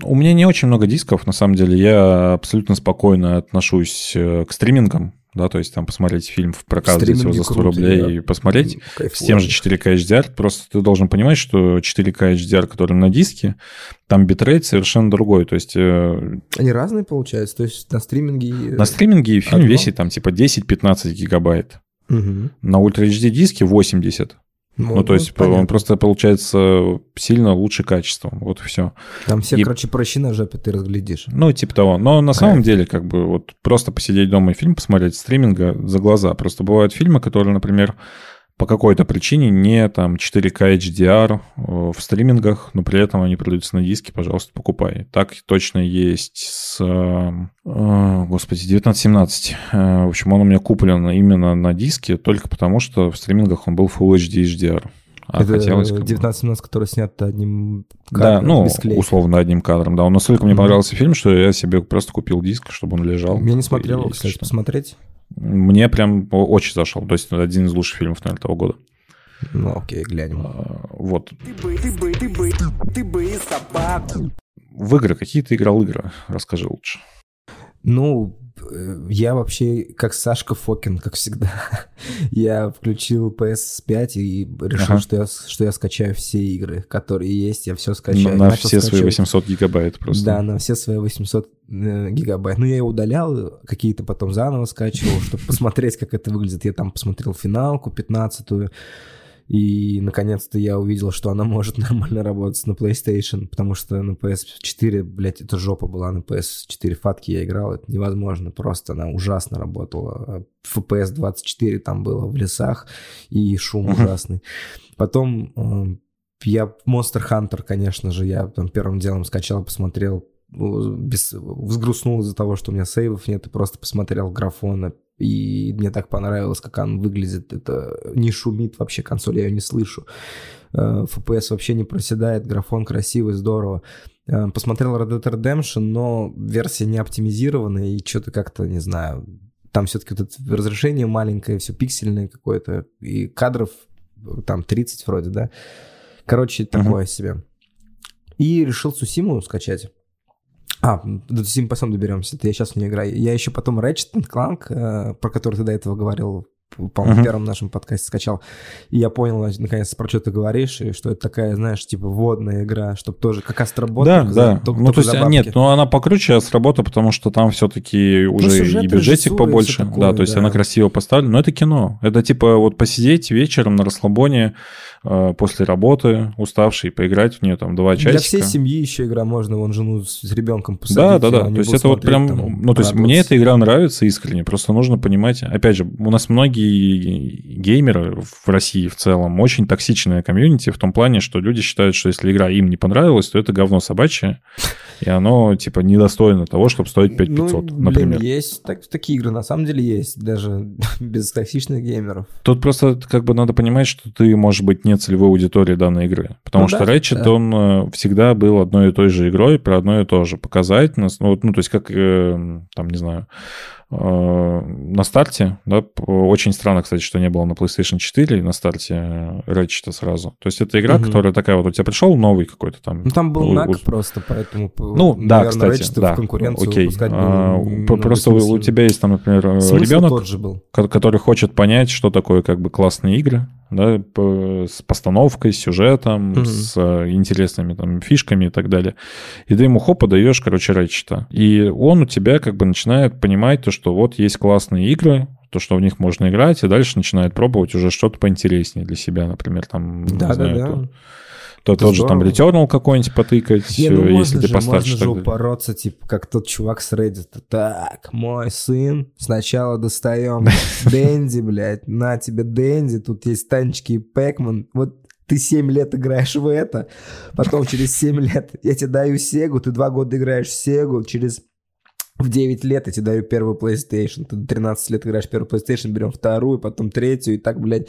У меня не очень много дисков, на самом деле. Я абсолютно спокойно отношусь э, к стримингам. Да, то есть там посмотреть фильм в прокат, взять его за 100 круто, рублей я и посмотреть. С Кайфую. тем же 4К HDR. Просто ты должен понимать, что 4К HDR, который на диске, там битрейт совершенно другой. То есть э, Они разные, получается? То есть на стриминге... на стриминге фильм одно? весит там типа 10-15 гигабайт. Мгм. На Ultra HD диске 80. Ну, то есть понятно. он просто получается сильно лучше качеством. Вот все. Там все, и- короче, прыщи на жопе ты разглядишь. Ну, типа того. Но на Кайф. самом деле, как бы, вот просто посидеть дома и фильм посмотреть стриминга за глаза. Просто бывают фильмы, которые, например, по какой-то причине не там 4К HDR э, в стримингах, но при этом они продаются на диске, пожалуйста, покупай. Так точно есть с, э, э, господи, 1917. Э, В общем, он у меня куплен именно на диске только потому, что в стримингах он был Full HD HDR. А это хотелось как бы- 1917, который снят одним да, кадром, ну, без клейки. условно, одним кадром, да. Он настолько мне Мгм. понравился фильм, что я себе просто купил диск, чтобы он лежал. Я не смотрел, И, кстати, что. посмотреть. Мне прям очень зашел. То есть один из лучших фильмов, наверное, того года. Ну, окей, глянем. А, Вот. Ты бы, ты бы, ты бы, ты бы и собаку. В игры. Какие ты играл игры? Расскажи лучше. Ну, я вообще как Сашка Фокин, как всегда. (laughs) я включил PS5 и решил, Ага. что, я, что я скачаю все игры, которые есть, я все На, скачаю. на Начал все свои скачивать- 800 гигабайт просто. Да, на все свои 800 э, гигабайт. Ну, я ее удалял, какие-то потом заново скачивал, чтобы посмотреть, как это выглядит. Я там посмотрел финалку 15-ю, и наконец-то я увидел, что она может (laughs) нормально работать на PlayStation, потому что на PS4, блядь, это жопа была на PS4 фатки я играл, это невозможно, просто она ужасно работала. FPS 24 там было в лесах, и шум ужасный. Потом э, я Monster Hunter, конечно же, я там первым делом скачал, посмотрел, ну, без, взгрустнул из-за того, что у меня сейвов нет, и просто посмотрел графона, и мне так понравилось, как он выглядит. Это не шумит вообще, консоль я ее не слышу. Э, FPS вообще не проседает, графон красивый, здорово. Э, Посмотрел Red Dead Redemption, но версия не оптимизированная, и что-то как-то, не знаю, там все-таки вот это разрешение маленькое, все пиксельное какое-то, и кадров э, там 30 вроде, да. Короче, такое себе. И решил Сусиму скачать. А, до Сусимы потом доберемся, это я сейчас в нее играю. Я еще потом Ratchet Clank, э, про который ты до этого говорил, по-моему, Мгм. в первом нашем подкасте скачал. И я понял, наконец, про что ты говоришь, и что это такая, знаешь, типа водная игра, чтобы тоже как Астробот. да, только да. только- ну, только то есть, а, нет, бабки. ну она покруче с работы, потому что там все-таки уже сюжет, и бюджетик и побольше. такое, да, то есть да. она красиво поставлена. Но это кино. Это типа вот посидеть вечером на расслабоне э, после работы, уставший, поиграть в нее там два часика. Для всей семьи еще игра можно, вон жену с, с ребенком посадить. Да, да, да. То есть это вот прям, там, ну то есть мне эта игра нравится искренне, просто нужно понимать, опять же, у нас многие геймеры в России в целом очень токсичная комьюнити в том плане, что люди считают, что если игра им не понравилась, то это говно собачье, и оно типа недостойно того, чтобы стоить 5500, ну, блин, например. есть так, такие игры, на самом деле есть, даже (laughs) без токсичных геймеров. Тут просто как бы надо понимать, что ты, может быть, не целевой аудитории данной игры. Потому Ну что да, Ratchet, да. он э, всегда был одной и той же игрой про одно и то же. Показать нас, ну, ну то есть как, э, там, не знаю, на старте, да, очень странно, кстати, что не было на PlayStation 4 на старте э, Ratchet сразу. То есть это игра, Мгм. которая такая вот, у тебя пришел новый какой-то там... Ну, там был у- нак у- просто, поэтому... Ну, да, кстати, да. в конкуренцию Окей. было А, Просто у- у тебя есть там, например, э, Смысл ребенок, тот же был. ко- который хочет понять, что такое как бы классные игры, да, с постановкой, с сюжетом, Мгм. с э, интересными там фишками и так далее. И ты ему хоп, даешь, короче, Рэчета. И он у тебя как бы начинает понимать то, что вот есть классные игры, то, что в них можно играть, и дальше начинает пробовать уже что-то поинтереснее для себя, например, там, не Да, знаю, да, то- да. то Это тот же там. Returnal какой-нибудь потыкать, Не, ну э, если ты же, постарше. можно же упороться, типа, как тот чувак с Reddit. Так, мой сын, сначала достаем (laughs) Дэнди, блядь, на тебе Дэнди, тут есть танчики и Пэкман. Вот ты 7 лет играешь в это, потом через 7 лет я тебе даю Сегу, ты 2 года играешь в Сегу, через в 9 лет я тебе даю первую PlayStation, ты до 13 лет играешь первую PlayStation, берем вторую, потом третью, и так, блядь,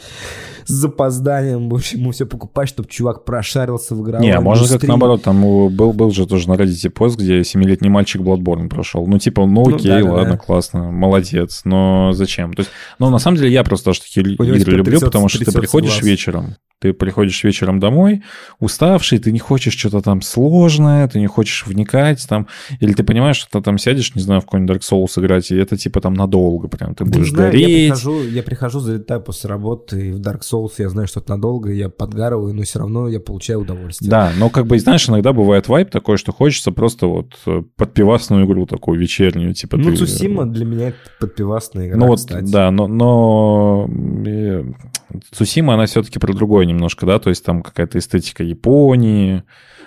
с запозданием, в общем, ему все покупать, чтобы чувак прошарился в игровой Не, а может как наоборот, там был, был же тоже на Reddit пост, где семилетний мальчик Bloodborne прошел. Ну, типа, ну Ну, окей, да-да-да. ладно, классно, молодец, но зачем? То есть, ну, на самом деле, я просто даже такие игры люблю, трясется- потому что ты приходишь глаз. вечером, ты приходишь вечером домой, уставший, ты не хочешь что-то там сложное, ты не хочешь вникать там, или ты понимаешь, что ты там сядешь, не знаю, в какой-нибудь Dark Souls играть, и это типа там надолго прям, ты Да будешь не знаю, я гореть. прихожу, я прихожу, залетаю после работы и в Dark Souls, я знаю, что это надолго, я подгарываю, но все равно я получаю удовольствие. Да, но как бы, знаешь, иногда бывает вайп такой, что хочется просто вот э, под пивасную игру такую вечернюю, типа Ну, ты... Цусима для меня это подпивасная игра, Ну вот, кстати. да, но, но Цусима, она все-таки про другое немножко, да, то есть там какая-то эстетика Японии.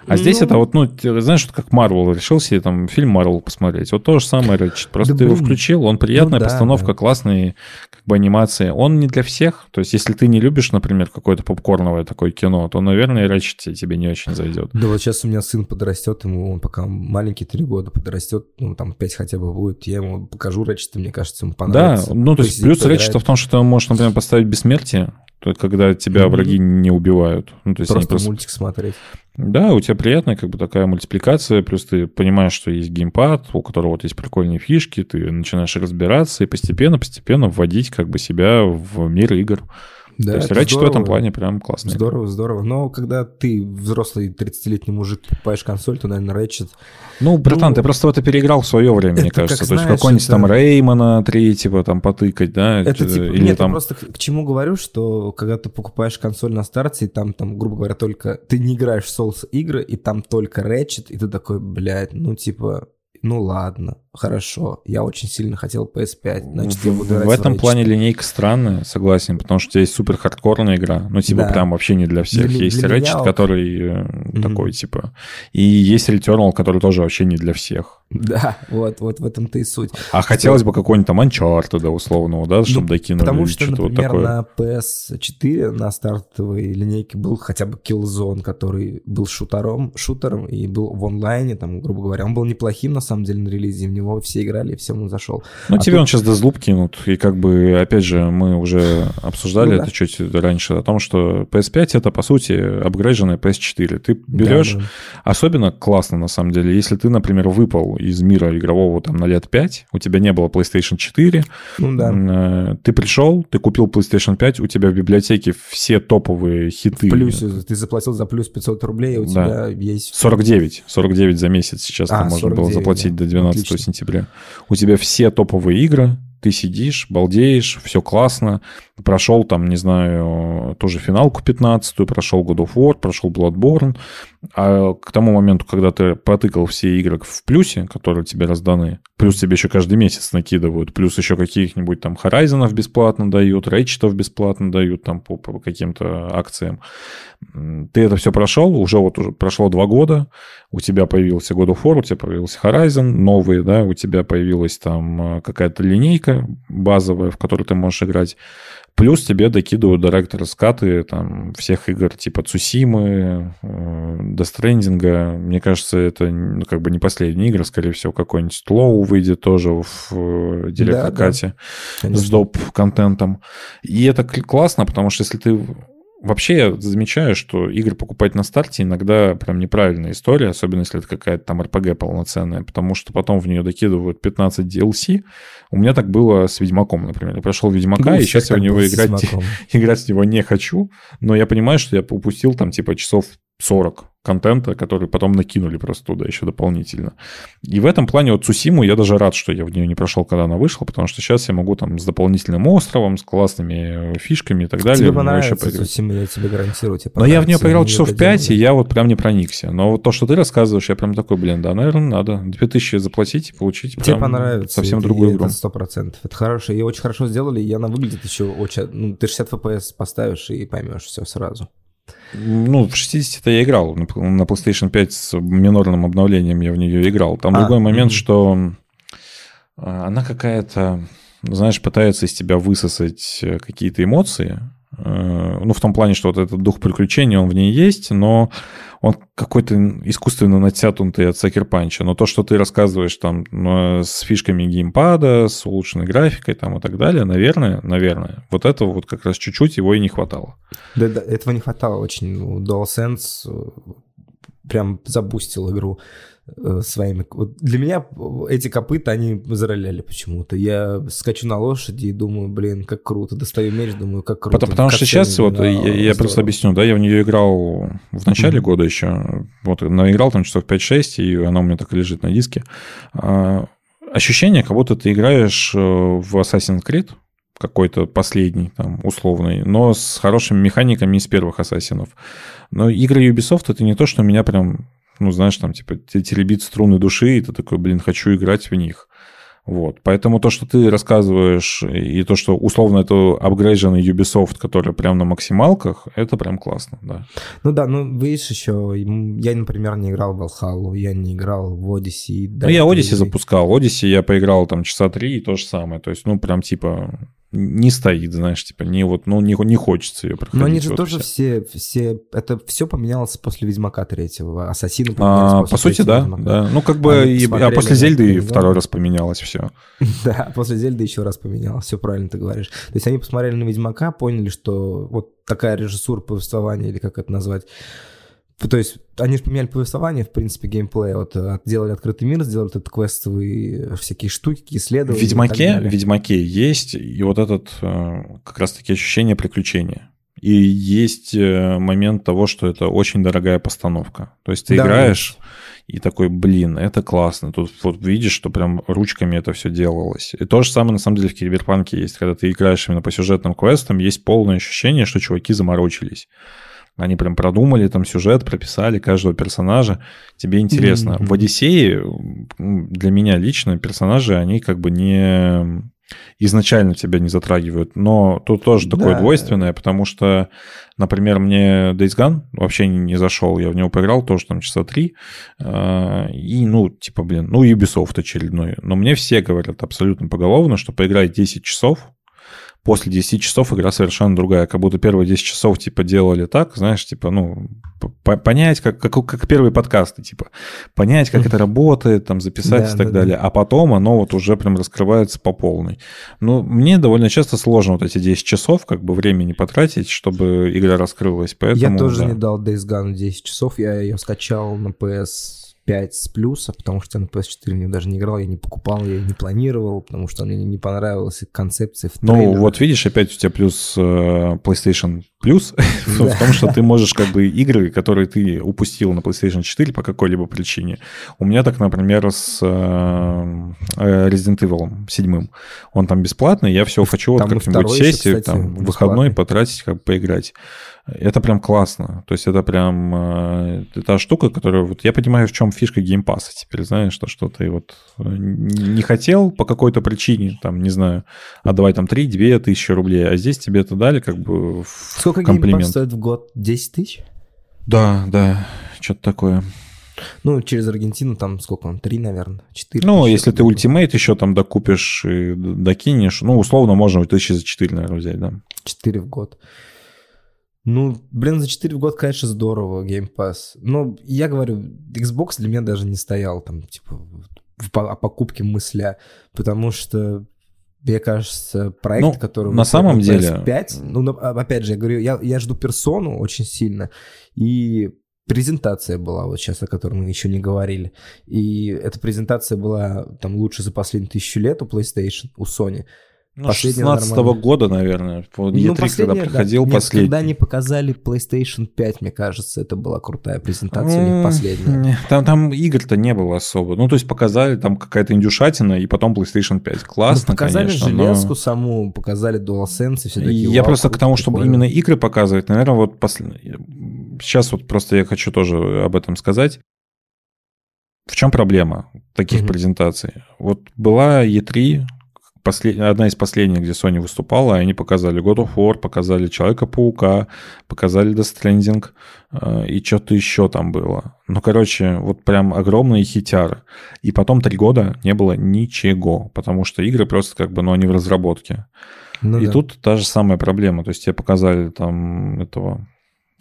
А здесь Ну. это вот, ну, ты знаешь, как Марвел решил себе там фильм Марвел посмотреть. Вот то же самое, Ratchet. Просто Да, ты его включил, он приятная Ну да, постановка, да. классные как бы анимации. Он не для всех. То есть если ты не любишь, например, какое-то попкорновое такое кино, то, наверное, Ratchet тебе не очень зайдет. Да вот сейчас у меня сын подрастет, ему он пока маленький, три года подрастет, ну там пять хотя бы будет, я ему покажу Ratchet, мне кажется, ему Да, понравится. ну то есть плюс. Ratchet в том, что ты можешь, например, поставить бессмертие, то когда тебя Мгм. враги не убивают. Ну, то есть просто, просто мультик смотреть. Да, у тебя приятная как бы такая мультипликация, плюс ты понимаешь, что есть геймпад, у которого вот есть прикольные фишки, ты начинаешь разбираться и постепенно-постепенно вводить как бы себя в мир игр. Да, То есть Ratchet в этом плане прям классный. Здорово, здорово. Но когда ты взрослый 30-летний мужик покупаешь консоль, то, наверное, Ratchet... Ну, братан, Ну, ты просто это переиграл в свое время, мне кажется. как То есть какой-нибудь это- там Реймона третьего там потыкать, да? Это типа, или нет, там... просто к, к чему говорю, что когда ты покупаешь консоль на старте, и там, там, грубо говоря, только... Ты не играешь в Souls игры, и там только Ratchet, и ты такой, блядь, ну типа, ну ладно, хорошо, я очень сильно хотел PS5, значит, я буду в этом плане линейка странная, согласен, потому что у тебя есть супер хардкорная игра, ну, типа, Да. прям вообще не для всех. Для- есть для меня Ratchet, ок. который э, такой, типа, и есть Returnal, который тоже вообще не для всех. Да, вот, вот в этом-то и суть. А хотелось бы какой-нибудь там Uncharted, да, условного, да, чтобы Ну, докинули Потому что, вот например, такое. на PS4, на стартовой линейке был хотя бы Killzone, который был шутером, шутером и был в онлайне, там, грубо говоря. Он был неплохим, на самом деле, на релизе, в него все играли, всем он зашел. Ну, а тебе тут- он сейчас Deathloop кинут, и как бы, опять же, мы уже (laughs) обсуждали Ну да. это чуть раньше, о том, что PS5 это, по сути, апгрейженная PS4. Ты берешь, Да, да. особенно классно, на самом деле, если ты, например, выпал из мира игрового там на лет 5, у тебя не было PlayStation 4, Ну да. э, ты пришел, ты купил PlayStation 5, у тебя в библиотеке все топовые хиты. В плюсе, ты заплатил за плюс 500 рублей, и у Да. тебя есть... 49. 49 за месяц сейчас А, там можно было 49, заплатить да. до 12 Отлично. Сентября. У тебя все топовые игры, ты сидишь, балдеешь, все классно. Прошел там, не знаю, тоже финалку 15 прошел God of War, прошел Bloodborne. А к тому моменту, когда ты протыкал все игры в плюсе, которые тебе разданы, плюс тебе еще каждый месяц накидывают, плюс еще каких-нибудь там Horizon бесплатно дают, Ratchet бесплатно дают там по, по каким-то акциям. Ты это все прошел, уже вот уже прошло два года, у тебя появился God of War, у тебя появился Horizon, новые, да, у тебя появилась там э, какая-то линейка базовая, в которой ты можешь играть. Плюс тебе докидывают директор скаты там всех игр типа Цусимы, э, Death Stranding. Мне кажется, это ну, как бы не последние игры, скорее всего, какой-нибудь Лоу выйдет тоже в э, директор-кате с Конечно. доп. контентом. И это кл- классно, потому что если ты... Вообще я замечаю, что игры покупать на старте иногда прям неправильная история, особенно если это какая-то там RPG полноценная, потому что потом в нее докидывают 15 DLC. У меня так было с Ведьмаком, например. Я прошел Ведьмака, Ну, и сейчас я в него играть, (laughs) играть в него не хочу, но я понимаю, что я упустил там типа часов 40 контента, который потом накинули просто туда еще дополнительно. И в этом плане вот Цусиму я даже рад, что я в нее не прошел, когда она вышла, потому что сейчас я могу там с дополнительным островом, с классными фишками и так далее. Тебе в еще понравится, поиграть. Цусима, я тебе гарантирую. Тебе Но я в нее поиграл часов это 5, и я вот прям не проникся. Но вот то, что ты рассказываешь, я прям такой, блин, да, наверное, надо. 2000 заплатить и получить Тебе понравится. совсем другую игру. Это сто процентов. Это хорошо. И очень хорошо сделали, и она выглядит еще очень... Ну, ты 60 FPS поставишь и поймешь все сразу. Ну, в 60 я играл. На PlayStation 5 с минорным обновлением я в нее играл. Там А, другой момент, мгм. что а, она какая-то, знаешь, пытается из тебя высосать э, какие-то эмоции. Э, Ну, в том плане, что вот этот дух приключений, он в ней есть, но он какой-то искусственно натянутый от Сакер Панча, но то, что ты рассказываешь там ну, с фишками геймпада, с улучшенной графикой там и так далее, наверное, наверное, вот этого вот как раз чуть-чуть его и не хватало. Да, да, этого не хватало очень. Ну, DualSense э, прям забустил игру э, своими... Вот для меня эти копыта, они зароляли почему-то. Я скачу на лошади и думаю, блин, как круто. Достаю меч, думаю, как круто. Потому, потому что сейчас вот, я, я просто объясню, да, я в нее играл в начале mm-hmm. года еще, вот, наиграл там часов 5-6, и она у меня так и лежит на диске. А, ощущение, как будто ты играешь э, в Assassin's Creed, какой-то последний, там, условный, но с хорошими механиками из первых ассасинов. Но игры Ubisoft это не то, что меня прям, ну, знаешь, там, типа, теребит струны души, и ты такой, блин, хочу играть в них. Вот. Поэтому то, что ты рассказываешь, и то, что условно это апгрейженный Ubisoft, который прям на максималках, это прям классно, да. Ну да, ну видишь еще, я, например, не играл в Valhalla, я не играл в Odyssey. Ну я Odyssey запускал, Odyssey я поиграл там часа три и то же самое, то есть, ну прям типа не стоит, знаешь, типа, не вот, ну, не, не хочется ее проходить. Но они же вот тоже все, все, это все поменялось после Ведьмака третьего, Ассасина поменялось а, после По сути, да, Ведьмака. да. Ну, как бы, и, а после Зельды второй раз поменялось все. (laughs) Да, после Зельды еще раз поменялось, все правильно ты говоришь. То есть они посмотрели на Ведьмака, поняли, что вот такая режиссура повествования, или как это назвать, то есть они же поменяли повествование, в принципе, геймплей. Вот э, сделали открытый мир, сделали этот квестовые всякие штуки, исследования. В Ведьмаке, в Ведьмаке есть и вот этот э, как раз-таки ощущение приключения. И есть э, момент того, что это очень дорогая постановка. То есть ты да, играешь и такой, блин, это классно. Тут вот видишь, что прям ручками это все делалось. И то же самое на самом деле в Киберпанке есть. Когда ты играешь именно по сюжетным квестам, есть полное ощущение, что чуваки заморочились. Они прям продумали там сюжет, прописали каждого персонажа. Тебе интересно. Mm-hmm. В Одиссее для меня лично персонажи, они как бы не изначально тебя не затрагивают. Но тут тоже такое да. двойственное, потому что, например, мне Days Gone вообще не, не зашел. Я в него поиграл тоже там часа три. Э, и, ну, типа, блин, ну, Ubisoft очередной. Но мне все говорят абсолютно поголовно, что поиграть 10 часов, после 10 часов игра совершенно другая. Как будто первые 10 часов, типа, делали так, знаешь, типа, ну, понять, как, как, как первые подкасты, типа, понять, как это (laughs) работает, там, записать да, и так да, далее. Да. А потом оно вот уже прям раскрывается по полной. Ну, мне довольно часто сложно вот эти 10 часов, как бы, времени потратить, чтобы игра раскрылась. Поэтому, я тоже да. не дал Days Gone 10 часов, я ее скачал на PS 5 с плюса, потому что я на PS4 не даже не играл, я не покупал, я не планировал, потому что мне не понравилась концепция в Ну, вот видишь, опять у тебя плюс э, PlayStation Plus (laughs) в том, что ты можешь как бы игры, которые ты упустил на PlayStation 4 по какой-либо причине. У меня так, например, с э, э, Resident Evil 7. Он там бесплатный, я все хочу вот как-нибудь сесть и там выходной потратить, как поиграть. Это прям классно. То есть это прям э, та штука, которая... Вот я понимаю, в чем фишка Game Pass а теперь, знаешь, что, что ты вот э, не хотел по какой-то причине, там, не знаю, отдавать там 3-2 тысячи рублей, а здесь тебе это дали как бы в Сколько Game Pass стоит в год? 10 тысяч? Да, да, что-то такое. Ну, через Аргентину там сколько он? Три, наверное, четыре. Ну, если ты ультимейт еще там докупишь и докинешь, ну, условно, можно тысячи за четыре, наверное, взять, да. Четыре в год. Ну, блин, за 4 в год, конечно, здорово, Game Pass. Но я говорю, Xbox для меня даже не стоял там, типа, о покупке мысля, потому что мне кажется, проект, ну, который... На самом деле... 5, ну, опять же, я говорю, я, я жду персону очень сильно, и презентация была вот сейчас, о которой мы еще не говорили. И эта презентация была там лучше за последние тысячу лет у PlayStation, у Sony. Ну, 16 -го года, наверное. По E3, ну, когда приходил да. последний. когда они показали PlayStation 5, мне кажется, это была крутая презентация, у них последняя. Там, там игр-то не было особо. Ну, то есть показали там какая-то индюшатина, и потом PlayStation 5. Классно, ну, показали конечно. железку но... саму, показали DualSense и все такие. Я просто к тому, чтобы именно игры показывать, наверное, вот после... сейчас вот просто я хочу тоже об этом сказать. В чем проблема таких mm-hmm. презентаций? Вот была E3, послед... одна из последних, где Sony выступала, они показали God of War, показали Человека-паука, показали Death Stranding, э, и что-то еще там было. Ну, короче, вот прям огромные хитяры. И потом три года не было ничего, потому что игры просто как бы, ну, они в разработке. Ну, и да. тут та же самая проблема. То есть тебе показали там этого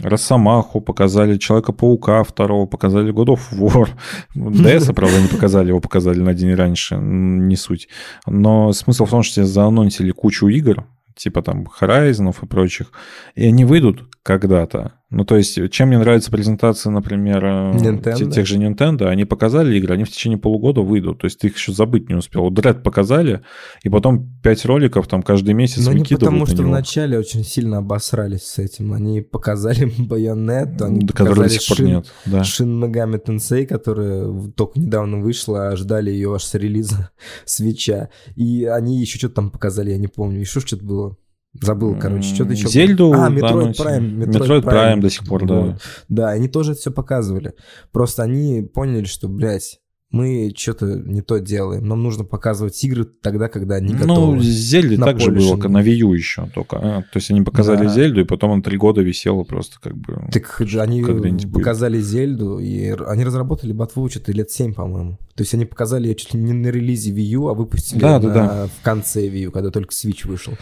Росомаху показали, Человека-паука второго показали, God of War. DS, (laughs) правда, не показали, его показали на день раньше, не суть. Но смысл в том, что заанонсили кучу игр, типа там Horizon и прочих, и они выйдут когда-то. Ну, то есть, чем мне нравится презентация, например, э, Nintendo. тех же Nintendo, они показали игры, они в течение полугода выйдут, то есть ты их еще забыть не успел. Вот Dread показали, и потом пять роликов там каждый месяц Но не выкидывают потому, что вначале очень сильно обосрались с этим. Они показали (laughs) Байонет, они Да, показали до сих пор Шин, нет. Да. Шин Megami Tensei, которая только недавно вышла, а ждали ее аж с релиза (laughs) свеча. И они еще что-то там показали, я не помню. Еще что-то было. Забыл, короче, что-то еще. Зельду А, да, Metroid ну, Prime. Metroid Prime до сих пор, да. Вот. Да, они тоже все показывали. Просто они поняли, что, блядь, мы что-то не то делаем. Нам нужно показывать игры тогда, когда они Ну, готовы. с Зельдой на так же было, как на Wii U еще только. а. То есть они показали Да. Зельду, и потом он три года висела просто как бы... Так они Когда-нибудь будет. показали Зельду, и они разработали ботву что-то лет 7, по-моему. То есть они показали ее чуть ли не на релизе Wii U, а выпустили Да, да, на- да. в конце Wii U, когда только Switch вышел.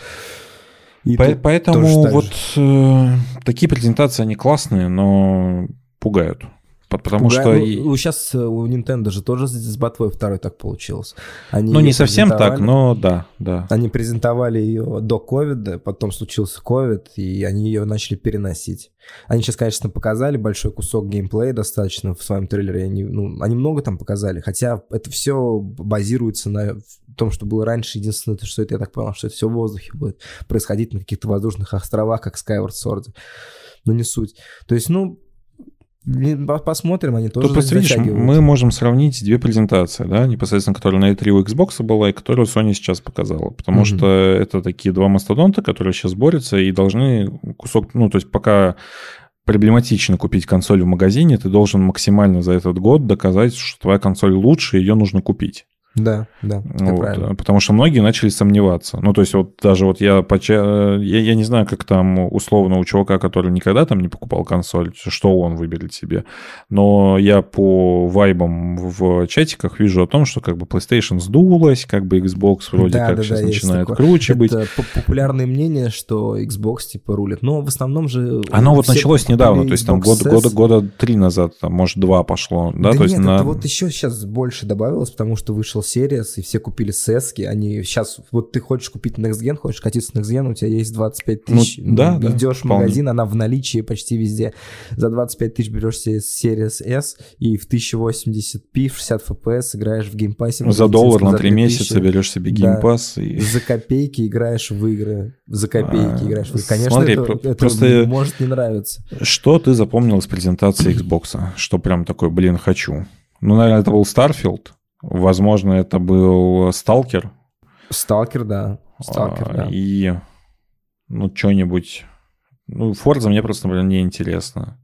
И По- Поэтому вот э, такие презентации, они классные, но пугают. По- Потому Пугай- что... ну, и- ну, сейчас у Nintendo же тоже с, ботвой второй так получилось. Они Ну, не совсем так, но да, да. Они презентовали ее до ковида, потом случился ковид, и они ее начали переносить. Они сейчас, конечно, показали большой кусок геймплея достаточно в своем трейлере. Они, ну, они много там показали, хотя это все базируется на том, что было раньше. Единственное, то, что это, я так понял, что это все в воздухе будет происходить на каких-то воздушных островах, как Skyward Sword. Но не суть. То есть, ну, посмотрим, они тоже Тут просто видишь, мы можем сравнить две презентации, да, непосредственно, которая на E3 у Xbox была и которую Sony сейчас показала. Потому Мгм. что это такие два мастодонта, которые сейчас борются и должны кусок, ну, то есть пока проблематично купить консоль в магазине, ты должен максимально за этот год доказать, что твоя консоль лучше, ее нужно купить. Да, да, Вот, правильно. потому что многие начали сомневаться. Ну, то есть вот даже вот я, поча... я, я не знаю, как там условно у чувака, который никогда там не покупал консоль, что он выберет себе. Но я по вайбам в чатиках вижу о том, что как бы PlayStation сдулась, как бы Xbox вроде Да, как да, сейчас да, есть начинает такое. круче быть. Это по- популярное мнение, что Xbox типа рулит. Но в основном же... Оно вот началось недавно, то есть там Xbox год, S. года, года три назад, там, может, два пошло. Да, Да, то есть нет, на... это вот еще сейчас больше добавилось, потому что вышел Series, и все купили сески. Они сейчас... Вот ты хочешь купить Next Gen, хочешь катиться Next Gen, у тебя есть 25 Ну, тысяч. да, да, Идешь в вполне. магазин, она в наличии почти везде. За 25 тысяч берешь себе Series S, и в 1080p, в 60 FPS играешь в Game Pass'е. За доллар на три 3000. месяца берешь себе Да. Game Pass и... За копейки играешь в игры. За копейки А, играешь в игры. Конечно, смотри, это, про- это просто- может не нравиться. Что ты запомнил из презентации Xbox? Что прям такой, блин, хочу? Ну, наверное, это был Starfield. Возможно, это был Stalker. Stalker, да. Stalker, А, да. И, ну, что-нибудь... Ну, Forza мне просто, например, не интересно.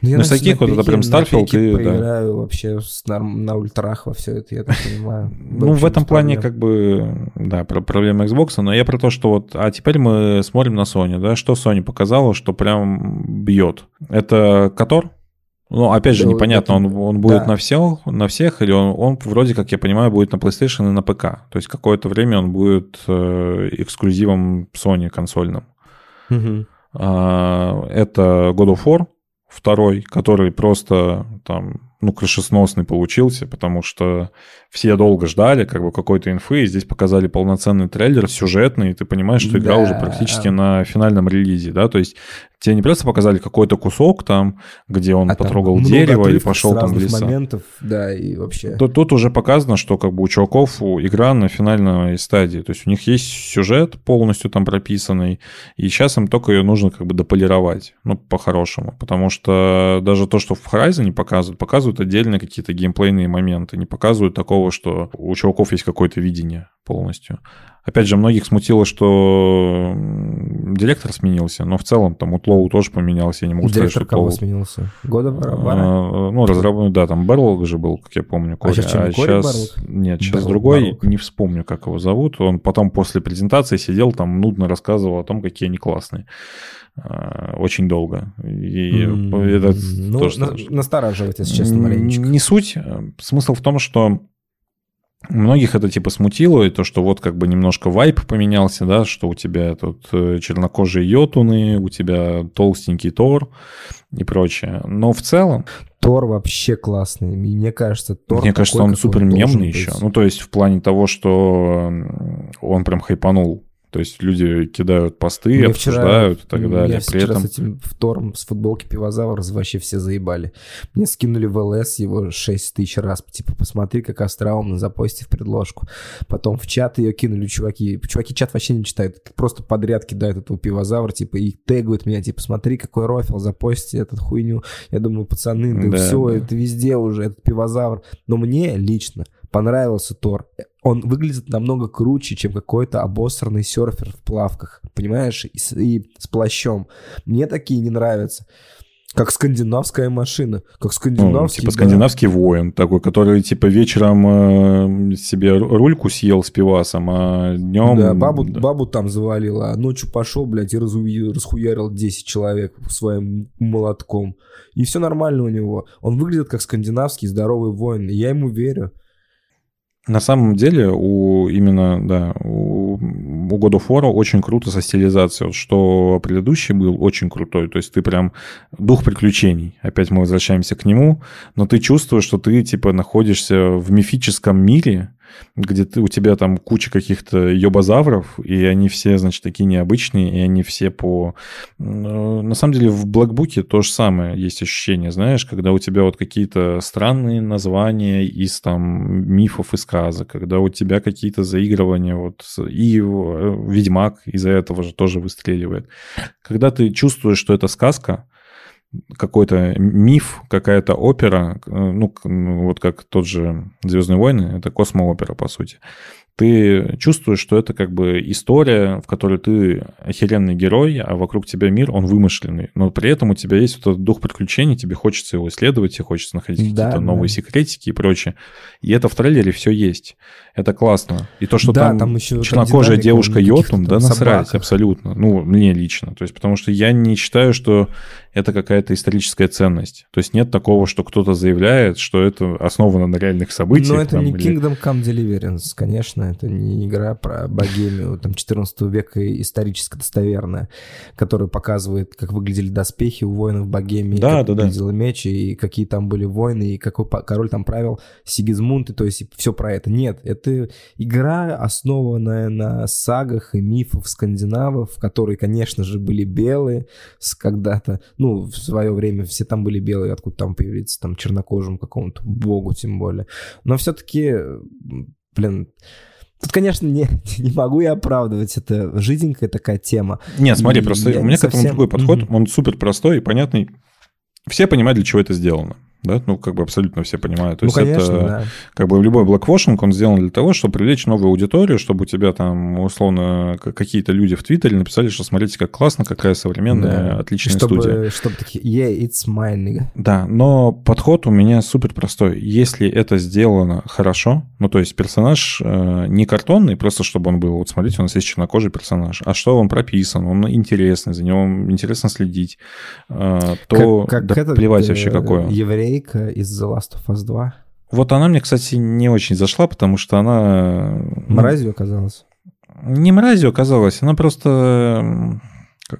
Ну, ну, из на- таких на вот это прям на Starfield и- да. поиграю вообще с норм- на ультрах во все это, я так понимаю. Ну, в этом плане, как бы, да, про проблема Xbox, но я про то, что вот, а теперь мы смотрим на Sony, да, что Sony показала, что прям бьет. Это Котор? Ну, опять же, непонятно, он, он будет да. на, всех, на всех, или он, он, вроде как я понимаю, будет на PlayStation и на ПК. То есть какое-то время он будет э, эксклюзивом Sony консольным. Мгм. А, Это God of War, второй, который просто там, ну, крышесносный получился, потому что все долго ждали как бы какой-то инфы, и здесь показали полноценный трейлер, сюжетный, и ты понимаешь, что игра Да. уже практически на финальном релизе, да, то есть тебе не просто показали какой-то кусок там, где он А потрогал дерево и пошел там в леса. моментов, да, и вообще. Тут, тут уже показано, что как бы у чуваков игра на финальной стадии. То есть у них есть сюжет полностью там прописанный, и сейчас им только ее нужно как бы дополировать, ну, по-хорошему. Потому что даже то, что в Horizon показывают, показывают отдельно какие-то геймплейные моменты, не показывают такого, что у чуваков есть какое-то видение полностью. Опять же, многих смутило, что директор сменился, но в целом там у Тлоу тоже поменялся. Я не могу Директор сказать, что кого Тлоу- сменился? Года а, Ну, разработчик, да, там Берлог же был, как я помню. Что, не Кори щас- Барлог? Нет, сейчас Берлог, другой, Барлог. не вспомню, как его зовут. Он потом после презентации сидел там, нудно рассказывал о том, какие они классные. А, Очень долго. И М, это ну, тоже на- настораживает, если честно, маленечко. Не суть. Смысл в том, что Многих это типа смутило, и то, что вот как бы немножко вайп поменялся, да, что у тебя тут э, чернокожие йотуны, у тебя толстенький Тор и прочее. Но в целом... Тор вообще классный. Мне кажется, Тор Мне кажется, такой, он какой супер мемный быть. еще. Ну, то есть в плане того, что он прям хайпанул. То есть люди кидают посты, Мне обсуждают и так далее. При вчера этом... с этим втором с футболки пивозавр вообще все заебали. Мне скинули в ЛС его 6 тысяч раз. Типа, посмотри, как остроумно запости в предложку. Потом в чат ее кинули чуваки. Чуваки чат вообще не читают. Просто подряд кидают этого пивозавра, типа, и тегают меня, типа, смотри, какой рофил, запости этот хуйню. Я думаю, пацаны, да, Да, все, да. это везде уже, этот пивозавр. Но мне лично понравился Тор. Он выглядит намного круче, чем какой-то обосранный серфер в плавках, понимаешь, и с, и с плащом. Мне такие не нравятся. Как скандинавская машина. Как Ну, скандинавский... типа да. скандинавский воин такой, который типа вечером э, себе ру- рульку съел с пивасом, а днем... Да, бабу, да. бабу там завалила, а ночью пошел, блядь, и разу- расхуярил 10 человек своим молотком. И все нормально у него. Он выглядит как скандинавский здоровый воин, я ему верю. На самом деле у именно, да, у, у God of War очень круто со стилизацией, Вот что предыдущий был очень крутой, то есть ты прям дух приключений, опять мы возвращаемся к нему, но ты чувствуешь, что ты типа находишься в мифическом мире, где ты, у тебя там куча каких-то ёбозавров, и они все, значит, такие необычные, и они все по... э, На самом деле в Блэкбуке то же самое есть ощущение, знаешь, когда у тебя вот какие-то странные названия из там мифов и сказок, когда у тебя какие-то заигрывания, вот, и э, Ведьмак из-за этого же тоже выстреливает. Когда ты чувствуешь, что это сказка, какой-то миф, какая-то опера, э, ну, вот как тот же «Звездные войны», это космоопера, по сути. Ты чувствуешь, что это как бы история, в которой ты охеренный герой, а вокруг тебя мир, он вымышленный. Но при этом у тебя есть вот этот дух приключений, тебе хочется его исследовать, тебе хочется находить Да, какие-то да. новые секретики и прочее. И это в трейлере все есть. Это классно. И то, что Да, там, там еще чернокожая девушка Йотун, да насрать, собаках. абсолютно. Ну, мне лично. То есть, потому что я не считаю, что это какая-то историческая ценность. То есть нет такого, что кто-то заявляет, что это основано на реальных событиях. Но это там, не или- Kingdom Come Deliverance, конечно, это не игра про богемию там 14 века исторически достоверная, которая показывает, как выглядели доспехи у воинов богемии, Да, как да, да. выглядела меч, и какие там были войны, и какой король там правил Сигизмунд, и то есть все про это. Нет, это игра, основанная на сагах и мифах скандинавов, которые, конечно же, были белые когда-то, ну, в свое время все там были белые, откуда там появиться там чернокожим какому-то богу тем более. Но все-таки, блин, тут, конечно, не, (laughs) не могу я оправдывать, это жизненькая такая тема. Нет, смотри, И просто у меня не к этому совсем- другой подход. Мгм. Он супер простой и понятный. Все понимают, для чего это сделано. Да, ну, как бы абсолютно все понимают. То ну, есть конечно, это да. как бы любой блоквошинг, он сделан для того, чтобы привлечь новую аудиторию, чтобы у тебя там, условно, какие-то люди в Твиттере написали, что смотрите, как классно, какая современная, Да. отличная чтобы, студия. Чтобы такие, yeah, it's nigga. Да, но подход у меня супер простой. Если это сделано хорошо, ну то есть персонаж э, не картонный, просто чтобы он был, вот смотрите, у нас есть чернокожий персонаж, а что он прописан, он интересный, за него интересно следить, э, то да этот, плевать э, вообще какой он. Еврейка из The Last of Us 2. Вот она мне, кстати, не очень зашла, потому что она... ну, Мразью оказалась. Не мразью оказалась, она просто...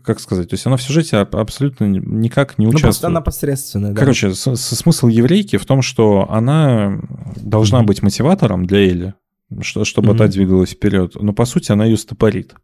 Как сказать? То есть она в сюжете аб- абсолютно никак не Ну, участвует. просто она посредственная. да. Короче, с- смысл еврейки в том, что она должна быть мотиватором для Эли, что, чтобы Мгм. та двигалась вперед. Но по сути она ее стопорит.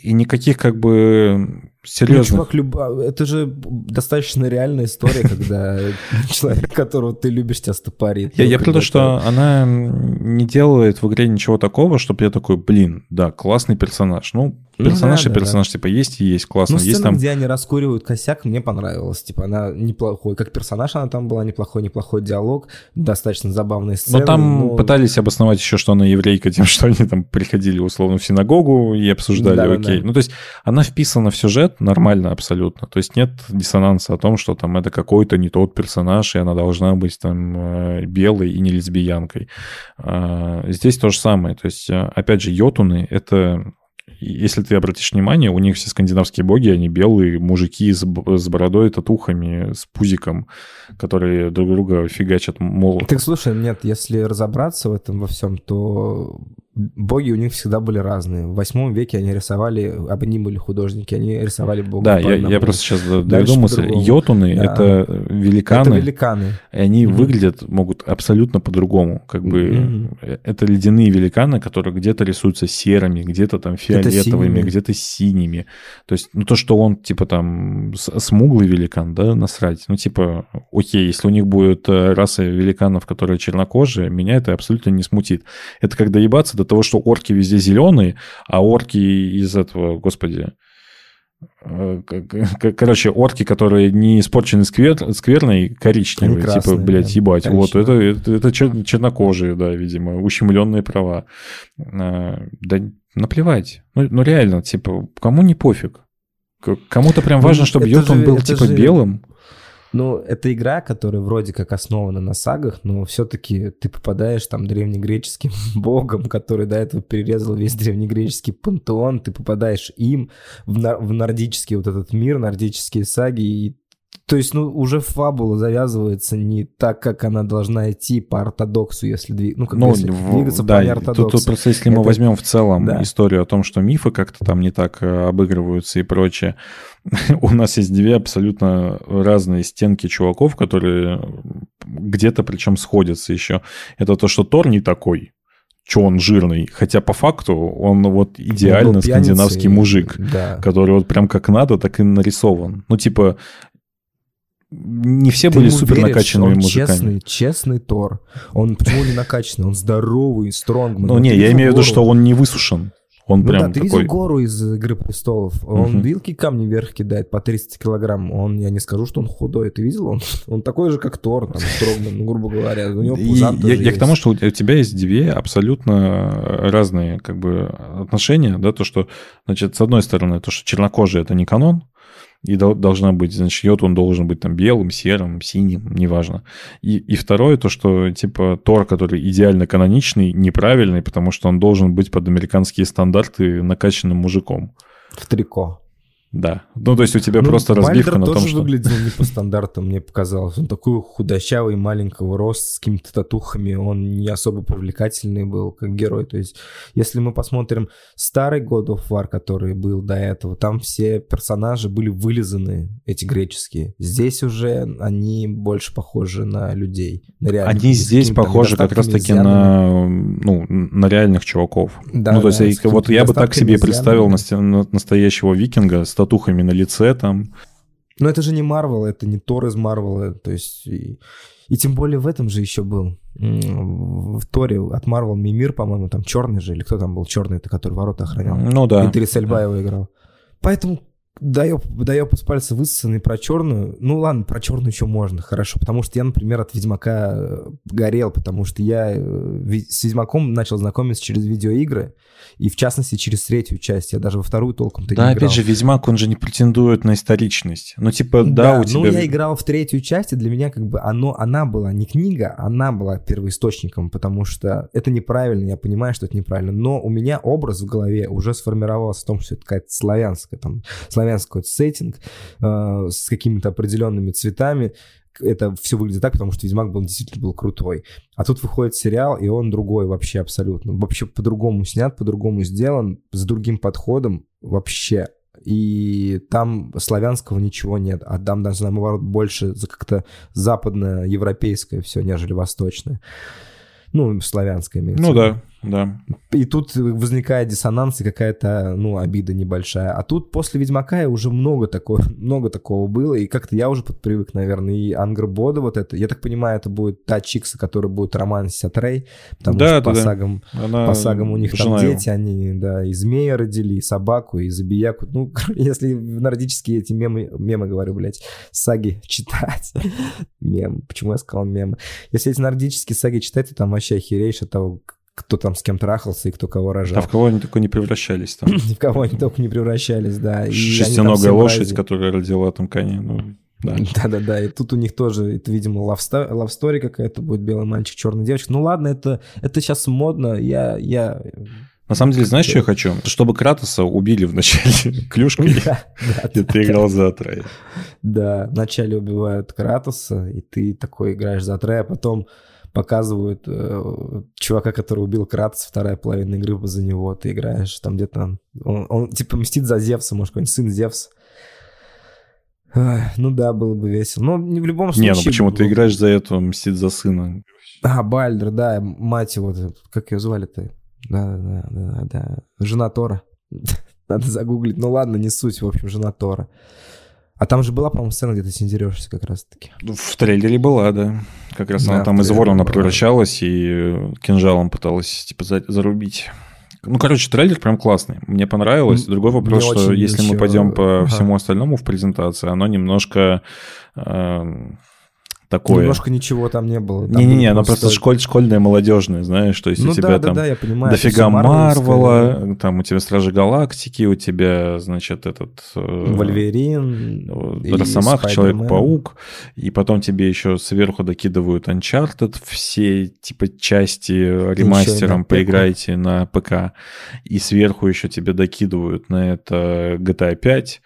И никаких как бы Ну, серьезных... чувак, люба- это же достаточно реальная история, когда (laughs) человек, которого ты любишь, тебя стопорит. Я, я про то, что она не делает в игре ничего такого, чтобы я такой, блин, да, классный персонаж. Ну, Ну персонаж да, и да, персонаж, типа, есть и есть, классно. Ну, есть сцена, там... где они раскуривают косяк, мне понравилась. Типа, она неплохой. Как персонаж она там была, неплохой, неплохой диалог. Достаточно забавные сцены. Но там но- пытались обосновать еще, что она еврейка тем, что они там приходили условно в синагогу и обсуждали, Да-да-да. окей. Ну, то есть она вписана в сюжет нормально абсолютно. То есть нет диссонанса о том, что там это какой-то не тот персонаж, и она должна быть там э, белой и не лесбиянкой. А, Здесь то же самое. То есть, э, опять же, йотуны — это если ты обратишь внимание, у них все скандинавские боги, они белые мужики с, с бородой, татухами, с пузиком, которые друг друга фигачат молотом. Так слушай, нет, если разобраться в этом во всем, то боги у них всегда были разные. В восьмом веке они рисовали, они были художники, они рисовали бога. Да, я, я просто сейчас Дальше доведу мысль. по-другому. Йотуны Да. это великаны, Это великаны. и они Мгм. выглядят могут абсолютно по-другому. Как бы э, это ледяные великаны, которые где-то рисуются серыми, где-то там Где-то фиолетовыми, синими. где-то синими. То есть, ну то, что он типа там смуглый великан, да, насрать. Ну типа, окей, если у них будет э, раса великанов, которые чернокожие, меня это абсолютно не смутит. Это как доебаться до того, что орки везде зеленые, а орки из этого, господи, э, короче, орки, которые не испорчены сквер, скверной, коричневые, Они типа, блядь, ебать, вот, это, коричневые. это, это чер- чернокожие, да, видимо, ущемленные права. А, Да наплевать. Ну, ну реально, типа, кому не пофиг? Кому-то прям важно, Ну, чтобы это Йотун же- был, типа, же- белым. Ну, это игра, которая вроде как основана на сагах, но все-таки ты попадаешь там древнегреческим (laughs) богом, который до этого перерезал весь древнегреческий пантеон, ты попадаешь им в, нар- в нордический вот этот мир, нордические саги, и то есть, ну, уже фабула завязывается не так, как она должна идти по ортодоксу, если, дви- ну, как Ну, если в- двигаться да, по тут, неортодоксу. тут просто если мы Это- возьмем в целом да. историю о том, что мифы как-то там не так э, обыгрываются и прочее, (laughs) у нас есть две абсолютно разные стенки чуваков, которые где-то причем сходятся еще. Это то, что Тор не такой, что он жирный, хотя по факту он вот Он идеально пьяницей, скандинавский мужик, Да. который вот прям как надо, так и нарисован. Ну, типа, не все Ты были супер веришь, накачанными он мужиками. честный, честный Тор. Он почему не накачанный? Он здоровый, стронгман. Ну, не, я имею в виду, что он не высушен. Он Ну прям да, ты такой... видел гору из «Игры престолов»? Он Мгм. вилки камни вверх кидает по 300 килограмм. Он, я не скажу, что он худой. Ты видел? Он, он такой же, как Тор, там, Строгман, ну, грубо говоря. У него И пузан я, я к тому, что у тебя есть две абсолютно разные как бы отношения, да, то, что, значит, с одной стороны, то, что чернокожий это не канон, и дол- должна быть, значит, йод он должен быть там белым, серым, синим, неважно. И, и второе, то, что, типа, Тор, который идеально каноничный, неправильный, потому что он должен быть под американские стандарты накачанным мужиком. В трико. Да. Ну, то есть у тебя Ну, просто разбивка Бальдер на том, что... выглядел не по стандартам, мне показалось. Он такой худощавый, маленького роста, с какими-то татухами. Он не особо привлекательный был, как герой. То есть, если мы посмотрим старый God of War, который был до этого, там все персонажи были вылизаны, эти греческие. Здесь уже они больше похожи на людей. На реальных, Они здесь похожи как раз-таки на, ну, на реальных чуваков. Да, ну, то есть, да, с вот я бы так себе представил настоящего викинга с татухами на лице там. Но это же не Марвел, это не Тор из Марвела, то есть... И, и тем более в этом же еще был. В Торе от Марвел Мимир, по-моему, там черный же, или кто там был черный, это который ворота охранял. Ну да. Идрис Эльба его играл. Поэтому Даёб, Даёб из пальца высосанный про черную. Ну ладно, про черную еще можно, хорошо. Потому что я, например, от Ведьмака э, горел, потому что я э, с Ведьмаком начал знакомиться через видеоигры, и в частности через третью часть. Я даже во вторую толком-то Да, не играл. опять же, Ведьмак, он же не претендует на историчность. Ну, типа, да, у тебя... ну я играл в третью часть, и для меня как бы оно, она была не книга, она была первоисточником, потому что это неправильно, я понимаю, что это неправильно, но у меня образ в голове уже сформировался в том, что это какая-то славянская, там, славянский какой-то сеттинг э, с какими-то определенными цветами, это все выглядит так, потому что Ведьмак был действительно был крутой. А тут выходит сериал, и он другой вообще абсолютно. Вообще по-другому снят, по-другому сделан, с другим подходом вообще. И там славянского ничего нет. А там даже, наоборот, больше за как-то западноевропейское все, нежели восточное. Ну, славянское имеется. Ну да, да. И тут возникает диссонанс и какая-то, ну, обида небольшая. А тут после Ведьмака уже много такого, (laughs) много такого было, и как-то я уже подпривык, наверное, и Ангрбода вот это. Я так понимаю, это будет та Чикса, которая будет романсить от Рэй, потому Да, что да, по да. сагам Она по сагам у них там жена его. дети, они, да, и змея родили, и собаку, и забияку. Ну, (laughs) если нордические эти мемы, мемы говорю, блядь, саги (laughs) читать. Мем. Почему я сказал мем? Если эти нордические саги читать, то там вообще охереешь от того, кто там с кем трахался и кто кого А рожал. в кого они только не превращались там? (laughs) В кого они только не превращались, да. И Шестиногая лошадь, которая родила там коня. Ну, да. (laughs) Да-да-да, и тут у них тоже, это, видимо, лавста- лавстори какая-то будет, белый мальчик, черная девочка. Ну ладно, это, это сейчас модно, я, я На самом деле, знаешь, что я хочу? Чтобы Кратоса убили в начале (laughs) клюшкой, и ты играл за Атрея. Да, вначале убивают Кратоса, и ты такой играешь за Атрея, а потом показывают э, чувака, который убил Кратоса, вторая половина игры за него, ты играешь там где-то... Он, он типа мстит за Зевса, может, какой-нибудь сын Зевса. Ну да, было бы весело. Но не в любом случае... Не, ну почему ты играешь за это, мстит за сына? А, Бальдер, да, мать его, как ее звали-то? Да, да, да, да, жена Тора. (laughs) Надо загуглить. Ну ладно, не суть, в общем, жена Тора. А там же была, по-моему, сцена, где ты синдерешься как раз-таки. Ну, в трейлере была, да. Как раз да, она там из ворона превращалась и кинжалом пыталась, типа, зарубить. Ну, короче, трейлер прям классный. Мне понравилось. Другой вопрос, Мне что если еще... мы пойдем по ага. всему остальному в презентации, оно немножко... Э, такое. Немножко ничего там не было. Не-не-не, оно просто школь, школьное, молодежное, знаешь, то есть ну, у тебя да, там да, да, я понимаю, дофига Марвела, там у тебя Стражи Галактики, у тебя, значит, этот... Э, Вольверин, Росомах, Человек-паук, и потом тебе еще сверху докидывают Uncharted, все типа части ремастером поиграйте на ПК, и сверху еще тебе докидывают на это GTA 5,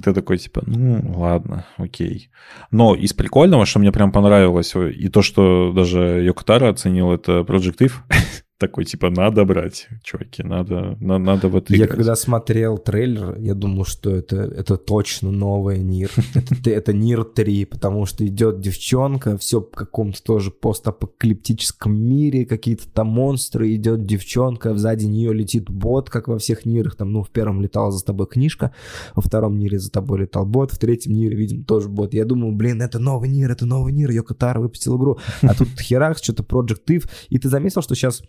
ты такой, типа, ну, ладно, окей. Но из прикольного, что мне прям понравилось, и то, что даже Йокотара оценил, это Project If. (laughs) такой, типа, надо брать, чуваки, надо, на, надо в это Я играть. когда смотрел трейлер, я думал, что это, это точно новый Нир. (laughs) Это, это Нир 3, потому что идет девчонка, все в каком-то тоже постапокалиптическом мире, какие-то там монстры, идет девчонка, сзади нее летит бот, как во всех Нирах, там, ну, в первом летала за тобой книжка, во втором Нире за тобой летал бот, в третьем Нире, видимо, тоже бот. Я думал, блин, это новый Нир, это новый Нир, Йокотара выпустил игру, а тут (laughs) херак, что-то Project If, и ты заметил, что сейчас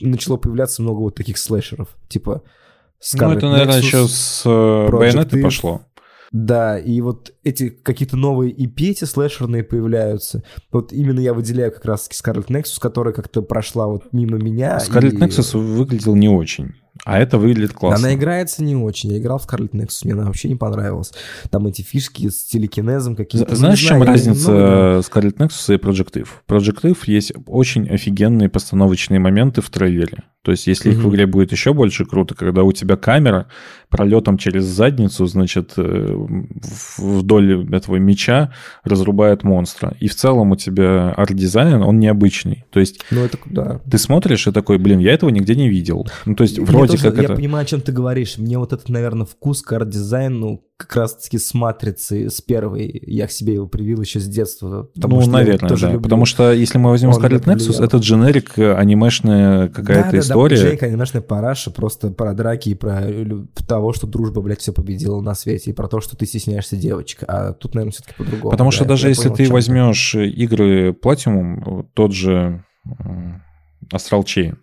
начало появляться много вот таких слэшеров, типа Scarlet Ну, это, наверное, Nexus, еще с Байонеты пошло. Да, и вот эти какие-то новые IP эти слэшерные появляются. Вот именно я выделяю как раз-таки Scarlet Nexus, которая как-то прошла вот мимо меня. Scarlet и... Nexus выглядел не очень. А это выглядит классно. Она играется не очень. Я играл в Scarlet Nexus, мне она вообще не понравилась. Там эти фишки с телекинезом какие-то. Знаешь, в чем разница много... Scarlet Nexus и Project If? Project If есть очень офигенные постановочные моменты в трейлере. То есть, если их в игре будет еще больше, круто, когда у тебя камера пролетом через задницу, значит, э, вдоль этого меча разрубает монстра. И в целом у тебя арт-дизайн, он необычный. То есть, ну, это, да. ты смотришь и такой, блин, я этого нигде не видел. Ну, то есть, вроде тоже, как я это... понимаю, о чем ты говоришь. Мне вот этот, наверное, вкус к арт-дизайну как раз-таки с матрицы, с первой. Я к себе его привил еще с детства. Потому ну, что наверное, да. Люблю. Потому что если мы возьмем Scarlet Nexus, это дженерик э, анимешная какая-то да, история. Да, да, Джейк анимешная параша просто про драки и про того, что дружба, блядь, все победила на свете, и про то, что ты стесняешься девочек. А тут, наверное, все-таки по-другому. Потому да, что даже если понял, ты возьмешь ты. игры Platinum, тот же Astral Chain,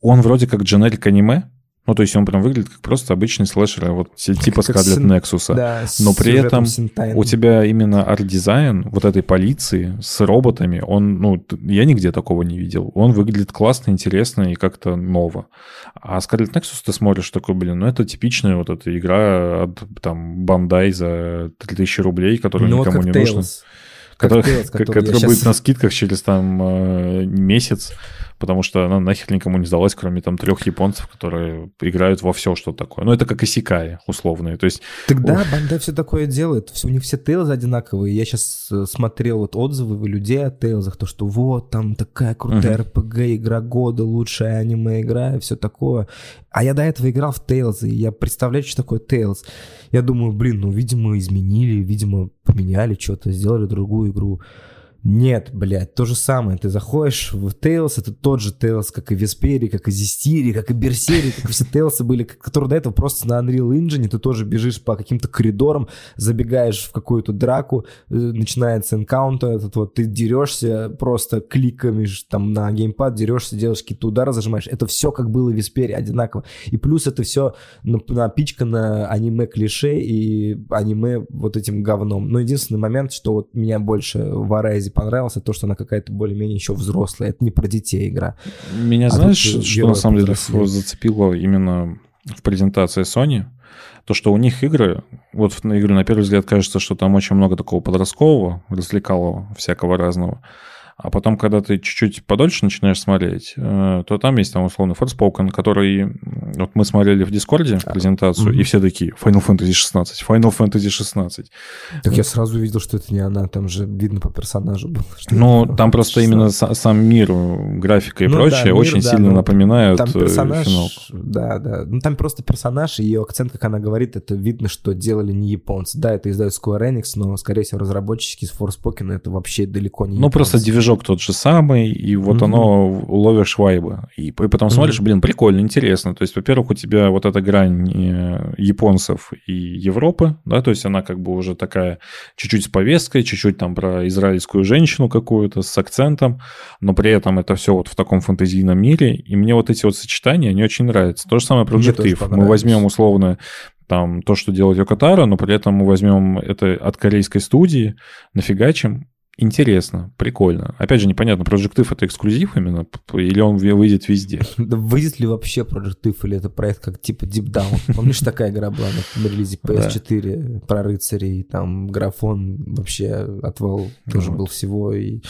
он вроде как дженерик аниме, ну, то есть он прям выглядит как просто обычный слэшер, вот типа Scarlet син... Nexus. Да, Но при этом синтайн. у тебя именно арт-дизайн вот этой полиции с роботами, он, ну, я нигде такого не видел. Он выглядит классно, интересно и как-то ново. А Scarlet Nexus ты смотришь такой, блин, ну это типичная вот эта игра от там Bandai за 3000 рублей, которая ну, никому не нужна. (laughs) Который, Tales, который, который будет сейчас... на скидках через там э, месяц потому что она нахер никому не сдалась, кроме там трех японцев, которые играют во все, что такое. Ну, это как исикаи условные, то есть... Тогда Банда все такое делает, все, у них все тейлзы одинаковые. Я сейчас э, смотрел вот отзывы людей о тейлзах, то, что вот, там такая крутая uh-huh. RPG, игра года, лучшая аниме-игра и все такое. А я до этого играл в Tales, и я представляю, что такое Tales. Я думаю, блин, ну, видимо, изменили, видимо, поменяли что-то, сделали другую игру. Нет, блядь, то же самое. Ты заходишь в Tales, это тот же Tales, как и Веспери, как и Зистири, как и Берсери, как и все Tales были, которые до этого просто на Unreal Engine, ты тоже бежишь по каким-то коридорам, забегаешь в какую-то драку, э, начинается энкаунтер, этот вот, ты дерешься просто кликами там на геймпад, дерешься, делаешь какие-то удары, зажимаешь. Это все как было в Веспере, одинаково. И плюс это все напичкано аниме клише и аниме вот этим говном. Но единственный момент, что вот меня больше в Arise понравился то, что она какая-то более-менее еще взрослая. Это не про детей игра. Меня а знаешь, что на самом деле зацепило именно в презентации Sony? То, что у них игры, вот в игры на первый взгляд кажется, что там очень много такого подросткового, развлекалого, всякого разного. А потом, когда ты чуть-чуть подольше начинаешь смотреть, э, то там есть там условно Forspoken, который... Вот мы смотрели в Дискорде презентацию, mm-hmm. и все такие Final Fantasy 16, Final Fantasy 16. Так я сразу увидел, что это не она, там же видно по персонажу было. Ну, там просто 16. именно сам мир, графика и ну, прочее да, мир, очень да, сильно напоминают там персонаж, финалку. Да, да. Ну, там просто персонаж, и ее акцент, как она говорит, это видно, что делали не японцы. Да, это издают Square Enix, но, скорее всего, разработчики с Forspoken это вообще далеко не Ну, просто движок тот же самый, и вот mm-hmm. оно ловишь вайбы. И, и потом смотришь, mm-hmm. блин, прикольно, интересно. То есть, во-первых, у тебя вот эта грань э, японцев и Европы, да, то есть она как бы уже такая чуть-чуть с повесткой, чуть-чуть там про израильскую женщину какую-то с акцентом, но при этом это все вот в таком фантазийном мире, и мне вот эти вот сочетания, они очень нравятся. То же самое Projective. Мы возьмем условно там то, что делает Йокотара, но при этом мы возьмем это от корейской студии, нафигачим, интересно, прикольно. Опять же, непонятно, Projective это эксклюзив именно, или он выйдет везде? (laughs) Да выйдет ли вообще Projective, или это проект как типа Deep Down? Помнишь, такая игра была на релизе PS4 про рыцарей, там графон вообще отвал тоже был всего, и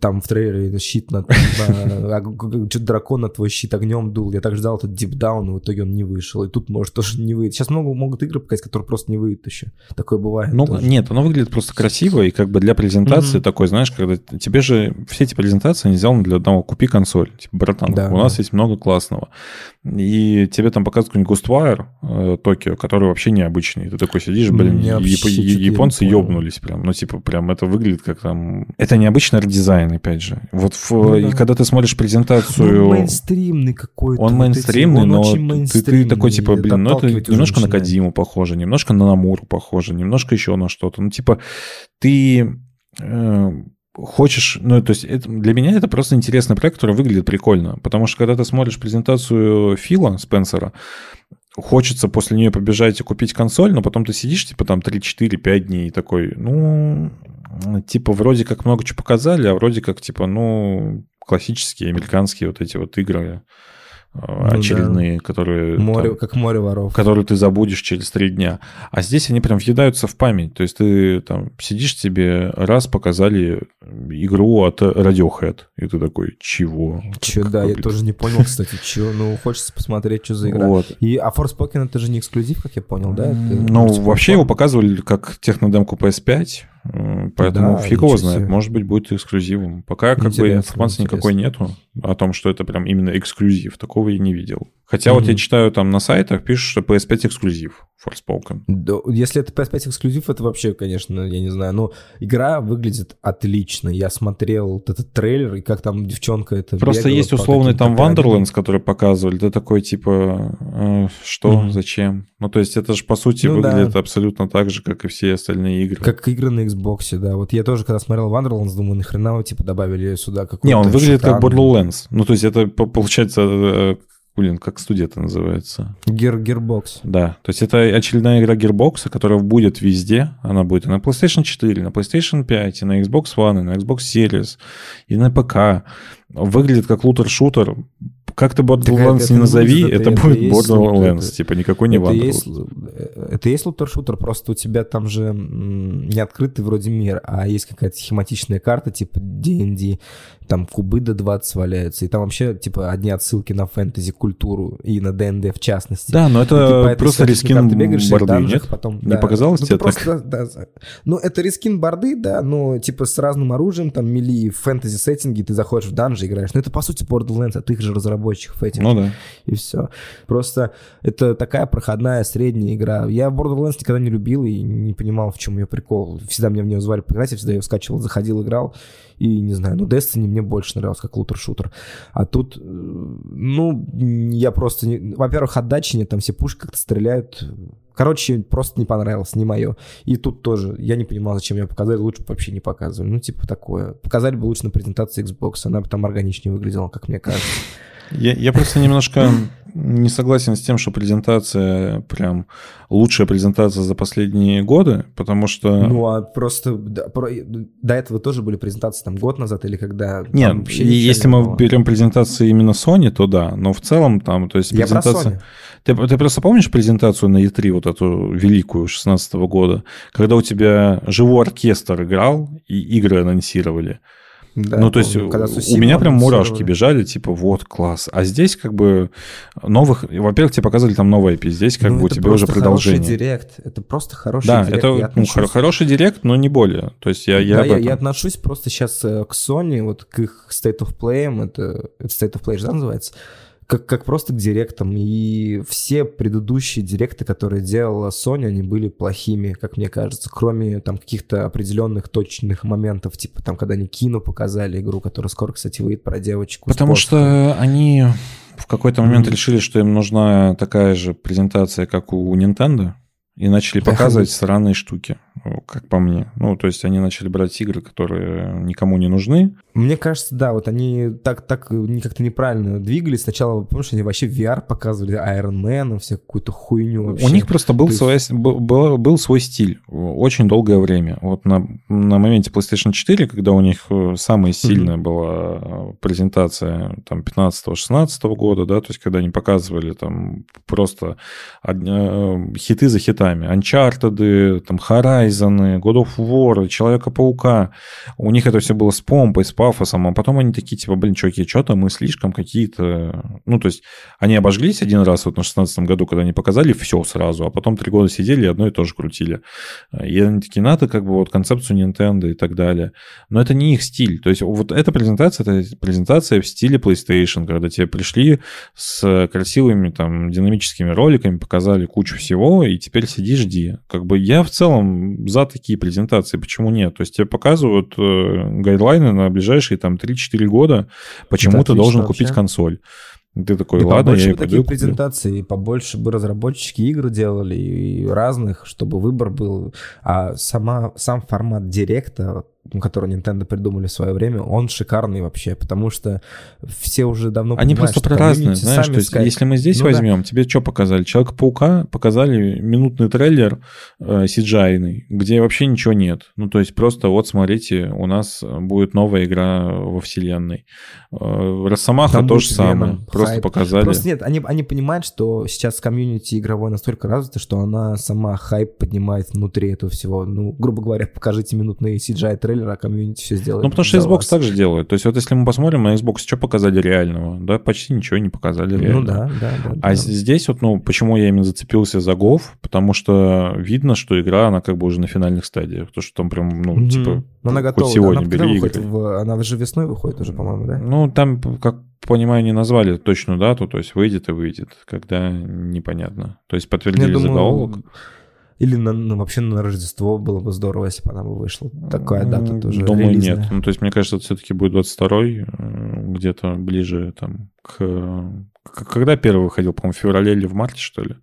там в трейлере щит на, на, что-то дракон на твой щит огнем дул. Я так ждал этот дипдаун, и в итоге он не вышел. И тут может тоже не выйти. Сейчас много могут игры показать, которые просто не выйдут еще. Такое бывает. Ну, тоже. нет, оно выглядит просто красиво, и как бы для презентации mm-hmm. такой, знаешь, когда тебе же все эти презентации не сделаны для одного. Купи консоль. Типа, братан, да, у да. нас есть много классного. И тебе там показывают какой-нибудь Ghostwire э, Токио, который вообще необычный. Ты такой сидишь, блин, яп- японцы ёбнулись прям. Ну, типа, прям это выглядит как там... Это необычный дизайн, опять же. Вот в... ну, да. и когда ты смотришь презентацию... Он мейнстримный какой-то. Он мейнстримный, вот эти... но он ты, ты такой, типа, блин, ну это немножко на Кадиму похоже, немножко на Намуру похоже, немножко еще на что-то. Ну, типа, ты... Хочешь, ну, то есть это, для меня это просто интересный проект, который выглядит прикольно, потому что когда ты смотришь презентацию Фила Спенсера, хочется после нее побежать и купить консоль, но потом ты сидишь, типа, там 3-4-5 дней и такой, ну, типа, вроде как много чего показали, а вроде как, типа, ну, классические американские вот эти вот игры, очередные, да. которые... Море, там, как море воров. Которые ты забудешь через три дня. А здесь они прям въедаются в память. То есть ты там сидишь тебе, раз показали игру от Radiohead, и ты такой, чего? Че, да, я тоже не понял, кстати, (laughs) чего. Ну, хочется посмотреть, что за игра. Вот. И, а Forspoken это же не эксклюзив, как я понял, да? Это ну, вообще его показывали как технодемку PS5, Поэтому да, фиг его знает, может быть, будет эксклюзивом. Пока как бы информации интересно. никакой нету о том, что это прям именно эксклюзив. Такого я не видел. Хотя mm-hmm. вот я читаю там на сайтах, пишут, что PS5 эксклюзив Forspoken. Да, если это PS5 эксклюзив, это вообще, конечно, я не знаю. Но игра выглядит отлично. Я смотрел вот этот трейлер, и как там девчонка это Просто есть условный там Wonderlands, который показывали. Ты такой, типа, э, что, mm-hmm. зачем? Ну, то есть это же, по сути, ну, выглядит да. абсолютно так же, как и все остальные игры. Как игры на Xbox, да. Вот я тоже, когда смотрел Wonderlands, думаю, нахрена вы, типа, добавили сюда какой-то Не, он выглядит шутан. как Borderlands. Ну, то есть это, получается, э, Блин, как студия это называется? Gear, Gearbox. Да, то есть это очередная игра Gearbox, которая будет везде. Она будет и на PlayStation 4, на PlayStation 5, и на Xbox One, и на Xbox Series, и на ПК. Выглядит как лутер-шутер как ты Borderlands не назови, это, это, это будет Borderlands, это, типа никакой не Wanderlust. Это есть лутер-шутер, просто у тебя там же не открытый вроде мир, а есть какая-то схематичная карта, типа D&D, там кубы до 20 валяются, и там вообще, типа, одни отсылки на фэнтези, культуру и на ДНД в частности. Да, но это и, типа, просто рискин ты бегаешь борды, данжах, нет? Потом, не да. показалось ну, тебе просто, так? Да, да. Ну, это рискин борды, да, но, типа, с разным оружием, там, мили, фэнтези сеттинги, ты заходишь в данжи, играешь. Но это, по сути, Borderlands от их же разработчиков этих. Ну, да. И все. Просто это такая проходная средняя игра. Я Borderlands никогда не любил и не понимал, в чем ее прикол. Всегда мне в нее звали поиграть, я всегда ее скачивал, заходил, играл. И, не знаю, ну, Destiny мне больше нравился, как лутер-шутер. А тут, э, ну, я просто... Не... Во-первых, отдачи нет, там все пушки как-то стреляют. Короче, просто не понравилось, не мое. И тут тоже, я не понимал, зачем ее показали, лучше бы вообще не показывали. Ну, типа такое. Показали бы лучше на презентации Xbox, она бы там органичнее выглядела, как мне кажется. Я, я просто немножко не согласен с тем, что презентация прям лучшая презентация за последние годы, потому что... Ну, а просто да, про, до этого тоже были презентации там год назад или когда... Нет, если не мы было. берем презентации именно Sony, то да, но в целом там, то есть презентация... Ты, ты просто помнишь презентацию на E3, вот эту великую 16 года, когда у тебя живой оркестр играл и игры анонсировали? Да, ну, то есть помню, когда у меня прям мурашки бежали, типа, вот, класс. А здесь как бы новых... Во-первых, тебе показали там новый IP, здесь как Ну, бы у это тебя уже продолжение. Хороший директ. Это просто хороший Да, директ. это Я ну, отношусь- хор- хороший директ, но не более. То есть я, я да, я, я отношусь просто сейчас к Sony, вот к их State of Play, это, это State of Play же да, называется, как, как просто к директам. И все предыдущие директы, которые делала Sony, они были плохими, как мне кажется, кроме там каких-то определенных точных моментов, типа там, когда они кино показали игру, которая скоро, кстати, выйдет про девочку. Потому что они в какой-то момент Мгм. решили, что им нужна такая же презентация, как у Nintendo, и начали Да. показывать странные штуки, как по мне. Ну, то есть они начали брать игры, которые никому не нужны. Мне кажется, да, вот они так, так как-то неправильно двигались. Сначала, помнишь, они вообще VR показывали, Iron Man, все какую-то хуйню вообще. У них просто был, То свой, был, был- свой стиль очень долгое время. Вот на, на моменте PlayStation 4, когда у них э, самая сильная была э, презентация там 15-16 года, да, то есть когда они показывали там просто э, хиты за хитами. Uncharted, там Horizon, God of War, Человека-паука. У них это все было с помпой, с пафосом, а потом они такие, типа, блин, чуваки, что-то мы слишком какие-то... Ну, то есть они обожглись один раз вот на 16 году, когда они показали все сразу, а потом три года сидели и одно и то же крутили. И они такие, надо как бы вот концепцию Nintendo и так далее. Но это не их стиль. То есть вот эта презентация, это презентация в стиле PlayStation, когда тебе пришли с красивыми там динамическими роликами, показали кучу всего, и теперь сиди, жди. Как бы я в целом за такие презентации, почему нет? То есть тебе показывают э, гайдлайны на ближайшие там 3-4 года, почему Это ты должен вообще. купить консоль. Ты такой, Да ладно, побольше я бы таких куплю». презентаций, побольше бы разработчики игр делали и разных, чтобы выбор был. А сама, сам формат директа, который Nintendo придумали в свое время, он шикарный вообще, потому что все уже давно Они просто про разные, знаешь, то есть скажут. если мы здесь Ну да. возьмем, тебе что показали? Человека-паука показали минутный трейлер э, CGI-ный, где вообще ничего нет. Ну, то есть просто вот смотрите, у нас будет новая игра во вселенной. Э, Росомаха Там то же самое, Веном, просто хайп. показали. Просто нет, они, они понимают, что сейчас комьюнити игровой настолько развито, что она сама хайп поднимает внутри этого всего. Ну, грубо говоря, покажите минутный CGI-трейлер, а комьюнити все сделает Ну, потому что Xbox вас. так же делает. То есть вот если мы посмотрим на Xbox, что показали реального? Да, почти ничего не показали реального. Ну да, да, да. А да. здесь вот, ну, почему я именно зацепился за GOV? Потому что видно, что игра, она как бы уже на финальных стадиях. То, что там прям, ну, Мгм. типа, Но она хоть готова. да, сегодня она, когда бери выходит в- она же весной выходит уже, по-моему, да? Ну, там, как понимаю, не назвали точную дату, то есть выйдет и выйдет, когда непонятно. То есть подтвердили Я заголовок. Или на, ну, вообще на Рождество было бы здорово, если бы она бы вышла. Такая дата тоже Думаю, релизная. нет. Ну, то есть, мне кажется, это все-таки будет 22-й, э, где-то ближе там к... Когда первый выходил, по-моему, в феврале или в марте, что ли?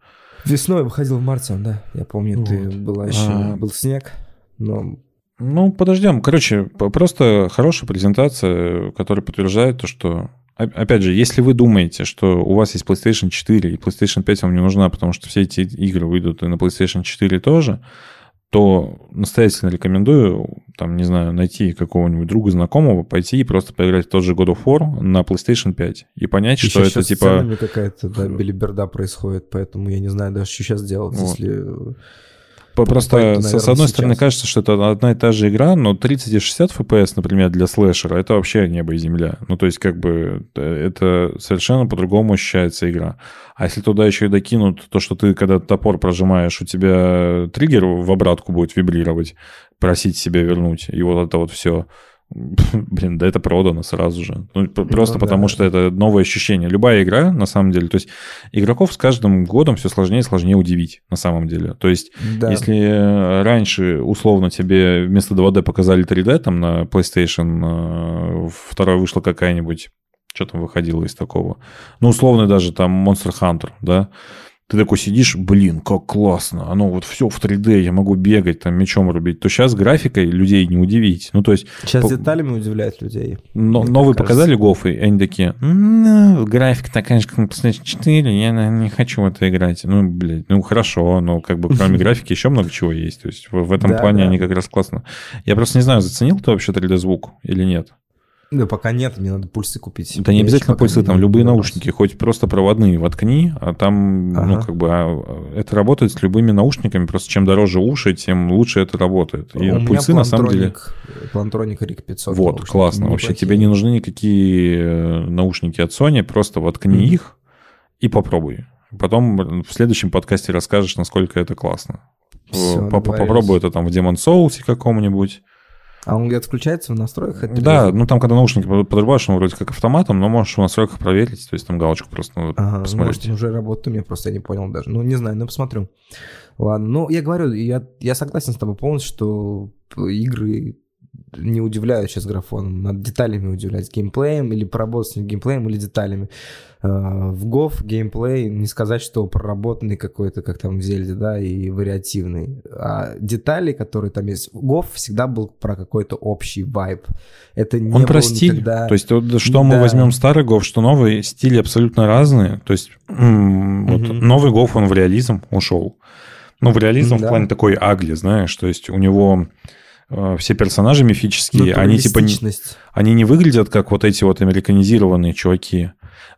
Весной выходил в марте он, да. Я помню, ты Вот. была еще, А. был снег, но Ну, подождем. Короче, просто хорошая презентация, которая подтверждает то, что... Опять же, если вы думаете, что у вас есть PlayStation 4 и PlayStation 5 вам не нужна, потому что все эти игры выйдут и на PlayStation 4 тоже, то настоятельно рекомендую, там, не знаю, найти какого-нибудь друга знакомого, пойти и просто поиграть в тот же God of War на PlayStation 5 и понять, что Ещё это типа... какая-то да, белиберда происходит, поэтому я не знаю даже, что сейчас делать, Вот. если... Просто, покупать, с, наверное, одной сейчас. стороны, кажется, что это одна и та же игра, но 30 и 60 FPS, например, для слэшера, это вообще небо и земля. Ну, то есть, как бы, э, это совершенно по-другому ощущается игра. А если туда еще и докинут то, что ты, когда топор прожимаешь, у тебя триггер в обратку будет вибрировать, просить себя вернуть, и вот это вот все... (laughs) Блин, да это продано сразу же. Ну, п- просто да. потому, что это новое ощущение. Любая игра, на самом деле, то есть игроков с каждым годом все сложнее и сложнее удивить, на самом деле. То есть Да. если э, раньше, условно, тебе вместо 2D показали 3D, там на PlayStation э, второй вышла какая-нибудь, что там выходило из такого? Ну, условно, даже там Monster Hunter, да? Ты такой сидишь, блин, как классно, оно вот все в 3D, я могу бегать, там, мечом рубить. То сейчас графикой людей не удивить. Ну, то есть Сейчас по- деталями удивляет людей. но, новые так показали гофы, и они такие, ну, графика такая же, как на PlayStation 4, я наверное, не хочу в это играть. Ну, блядь, ну хорошо, но как бы кроме (laughs) графики еще много чего есть. То есть в, в этом Да, плане да. они как раз классно. Я просто не знаю, заценил ты вообще 3D-звук или нет? Да пока нет, мне надо пульсы купить. Это не обязательно пульсы, там любые наушники, хоть просто проводные воткни, а там, ну, Ага. как бы, а, это работает с любыми наушниками, просто чем дороже уши, тем лучше это работает. И У меня пульсы, на самом деле... Plantronic RIG 500. Вот, наушники, классно. Вообще неплохие. тебе не нужны никакие э, наушники от Sony, просто воткни Мгм. их и попробуй. Потом в следующем подкасте расскажешь, насколько это классно. По- договорились. Попробуй это там в Demon Souls каком-нибудь. А он где-то включается в настройках? Это Да, или- ну там, когда наушники под- подрубаешь, он вроде как автоматом, но можешь в настройках проверить, то есть там галочку просто надо Ага, ну, посмотреть. может, он уже работает у меня, просто я не понял даже. Ну, не знаю, ну, посмотрю. Ладно, ну, я говорю, я, я согласен с тобой полностью, что игры не удивляют сейчас графоном, надо деталями удивлять, геймплеем или поработать с ним геймплеем или деталями. Э, В GoF геймплей не сказать, что проработанный какой-то, как там в Зельде, да, и вариативный. А детали, которые там есть... GoF всегда был про какой-то общий вайб. Это не Он про стиль. никогда... То есть, вот что мы Да. возьмем старый Гов, что новый, стили абсолютно разные. То есть, м, вот Мгм. новый Гов, он в реализм ушел. Ну, в реализм в Да. плане такой агли, знаешь, то есть у него э, все персонажи мифические, они типа не- они не выглядят как вот эти вот американизированные чуваки,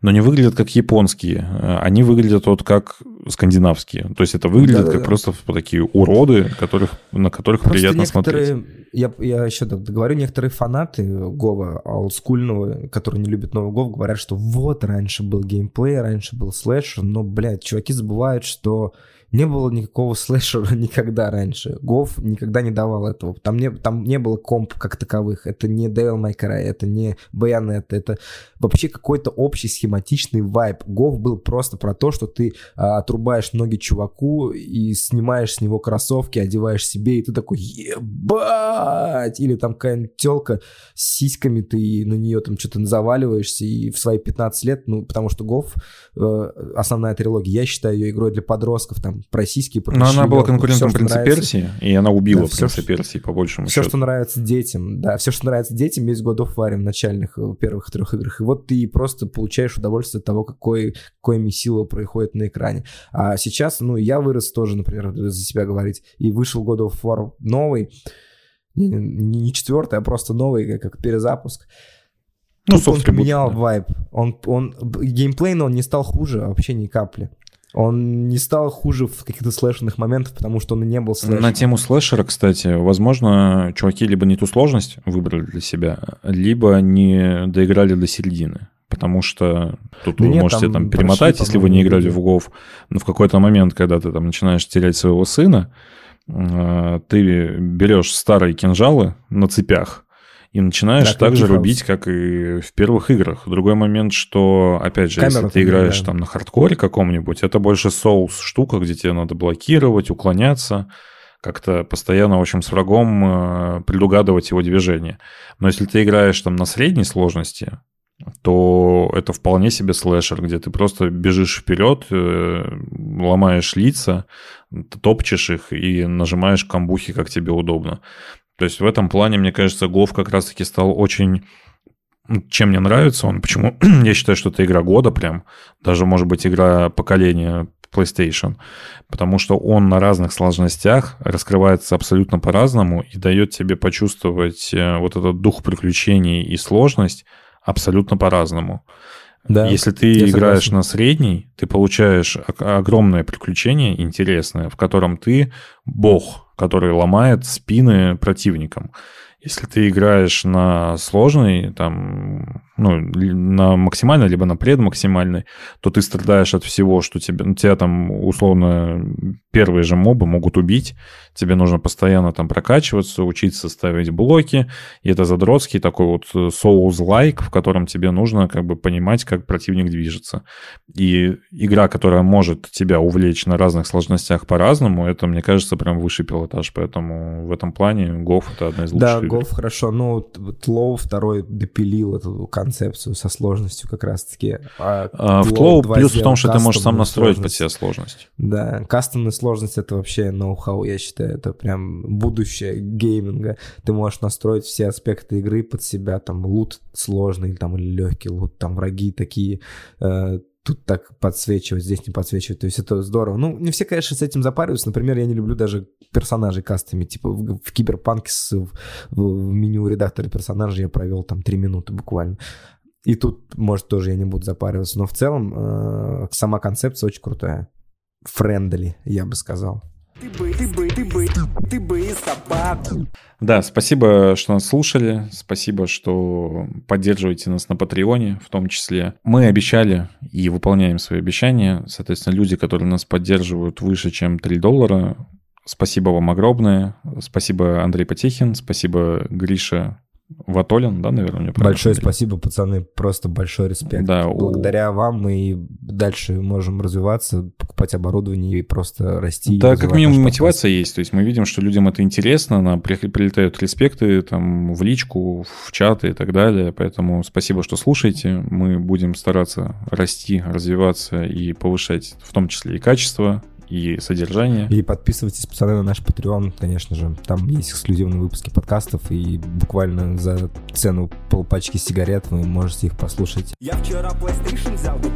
но не выглядят как японские. Э, Они выглядят вот как скандинавские. То есть это выглядит Да-да-да. как просто такие уроды, которых, на которых Просто приятно смотреть. некоторые, я, я еще договорю, некоторые фанаты Гова олдскульного, которые не любят новый Гов, говорят, что вот раньше был геймплей, раньше был слэшер, но, блядь, чуваки забывают, что не было никакого слэшера (laughs) никогда раньше. Гов никогда не давал этого. Там не, там не было комп как таковых. Это не Devil May Cry, это не Bayonetta, это вообще какой-то общий схематичный вайб. Гов был просто про то, что ты а, отрубаешь ноги чуваку и снимаешь с него кроссовки, одеваешь себе, и ты такой, ебать! Или там какая-нибудь телка с сиськами, ты на нее там что-то заваливаешься, и в свои 15 лет, ну, потому что Гов, э, основная трилогия, я считаю ее игрой для подростков, там, про сиськи, про Но она была конкурентом что Принца нравится. Персии, и она убила Да, Принца Персии, по большему Все, счету. что нравится детям, да, все, что нравится детям, есть God of War в начальных э, первых трех играх. И вот ты просто получаешь удовольствие от того, какой, какое месило происходит на экране. А сейчас, ну, я вырос тоже, например, за себя говорить, и вышел God of War новый, не, не- четвертый, а просто новый, как, перезапуск. Ну, Тут он поменял да. вайб. Он, он, геймплейно он не стал хуже вообще ни капли. Он не стал хуже в каких-то слэшерных моментах, потому что он и не был слэшером. На тему слэшера, кстати, возможно, чуваки либо не ту сложность выбрали для себя, либо не доиграли до середины. Потому что тут Да вы нет, можете там там прошли, перемотать, если вы не играли в ГОВ, но в какой-то момент, когда ты там начинаешь терять своего сына, э, ты берешь старые кинжалы на цепях и начинаешь Да, так же рубить, как и в первых играх. Другой момент, что, опять же, Камера если ты играешь другая. там на хардкоре каком-нибудь, это больше соус штука, где тебе надо блокировать, уклоняться, как-то постоянно, в общем, с врагом э, предугадывать его движение. Но если ты играешь там на средней сложности, то это вполне себе слэшер, где ты просто бежишь вперед, э, ломаешь лица, топчешь их и нажимаешь камбухи, как тебе удобно. То есть в этом плане, мне кажется, Гов как раз-таки стал очень... Чем мне нравится он? Почему? (clears throat) Я считаю, что это игра года прям. Даже, может быть, игра поколения PlayStation. Потому что он на разных сложностях раскрывается абсолютно по-разному и дает тебе почувствовать э, вот этот дух приключений и сложность абсолютно по-разному. Да, Если ты играешь согласен. на средний, ты получаешь огромное приключение интересное, в котором ты бог, который ломает спины противникам. Если ты играешь на сложный, там, ну, на максимальный, либо на предмаксимальный, то ты страдаешь от всего, что тебе, ну, тебя там, условно, первые же мобы могут убить, тебе нужно постоянно там прокачиваться, учиться ставить блоки, и это задротский такой вот э, Souls-like, в котором тебе нужно как бы понимать, как противник движется. И игра, которая может тебя увлечь на разных сложностях по-разному, это, мне кажется, прям высший пилотаж. Поэтому в этом плане GoF — это одна из лучших Да, игр. Гов хорошо. Ну, вот Лоу второй допилил эту концепцию со сложностью как раз-таки. А А, в 2 плюс в том, что ты можешь сам настроить под сложность. себя сложность. Да, кастомная сложность это вообще ноу-хау, я считаю, это прям будущее гейминга. Ты можешь настроить все аспекты игры под себя, там лут сложный там или легкий лут, там враги такие, э, тут так подсвечивать, здесь не подсвечивать. То есть это здорово. Ну, не все, конечно, с этим запариваются. Например, я не люблю даже персонажей кастами. Типа в, в Киберпанке с, в, в меню редактора персонажей я провел там три минуты буквально. И тут, может, тоже я не буду запариваться. Но в целом э, сама концепция очень крутая. Френдли, я бы сказал. Ты бы, ты бы, ты бы, бы собаку. Да, спасибо, что нас слушали. Спасибо, что поддерживаете нас на Патреоне в том числе. Мы обещали и выполняем свои обещания. Соответственно, люди, которые нас поддерживают выше, чем 3 доллара, спасибо вам огромное. Спасибо, Андрей Потехин. Спасибо, Гриша Ватолин, да, наверное, мне Большое спасибо, пацаны, просто большой респект. Да, Благодаря у... вам мы дальше можем развиваться, покупать оборудование и просто расти. Да, как минимум мотивация есть, то есть мы видим, что людям это интересно, нам прилетают респекты там в личку, в чаты и так далее, поэтому спасибо, что слушаете, мы будем стараться расти, развиваться и повышать в том числе и качество и содержание. И подписывайтесь, пацаны, на наш Patreon, конечно же. Там есть эксклюзивные выпуски подкастов, и буквально за цену полпачки сигарет вы можете их послушать. Я вчера PlayStation взял, ты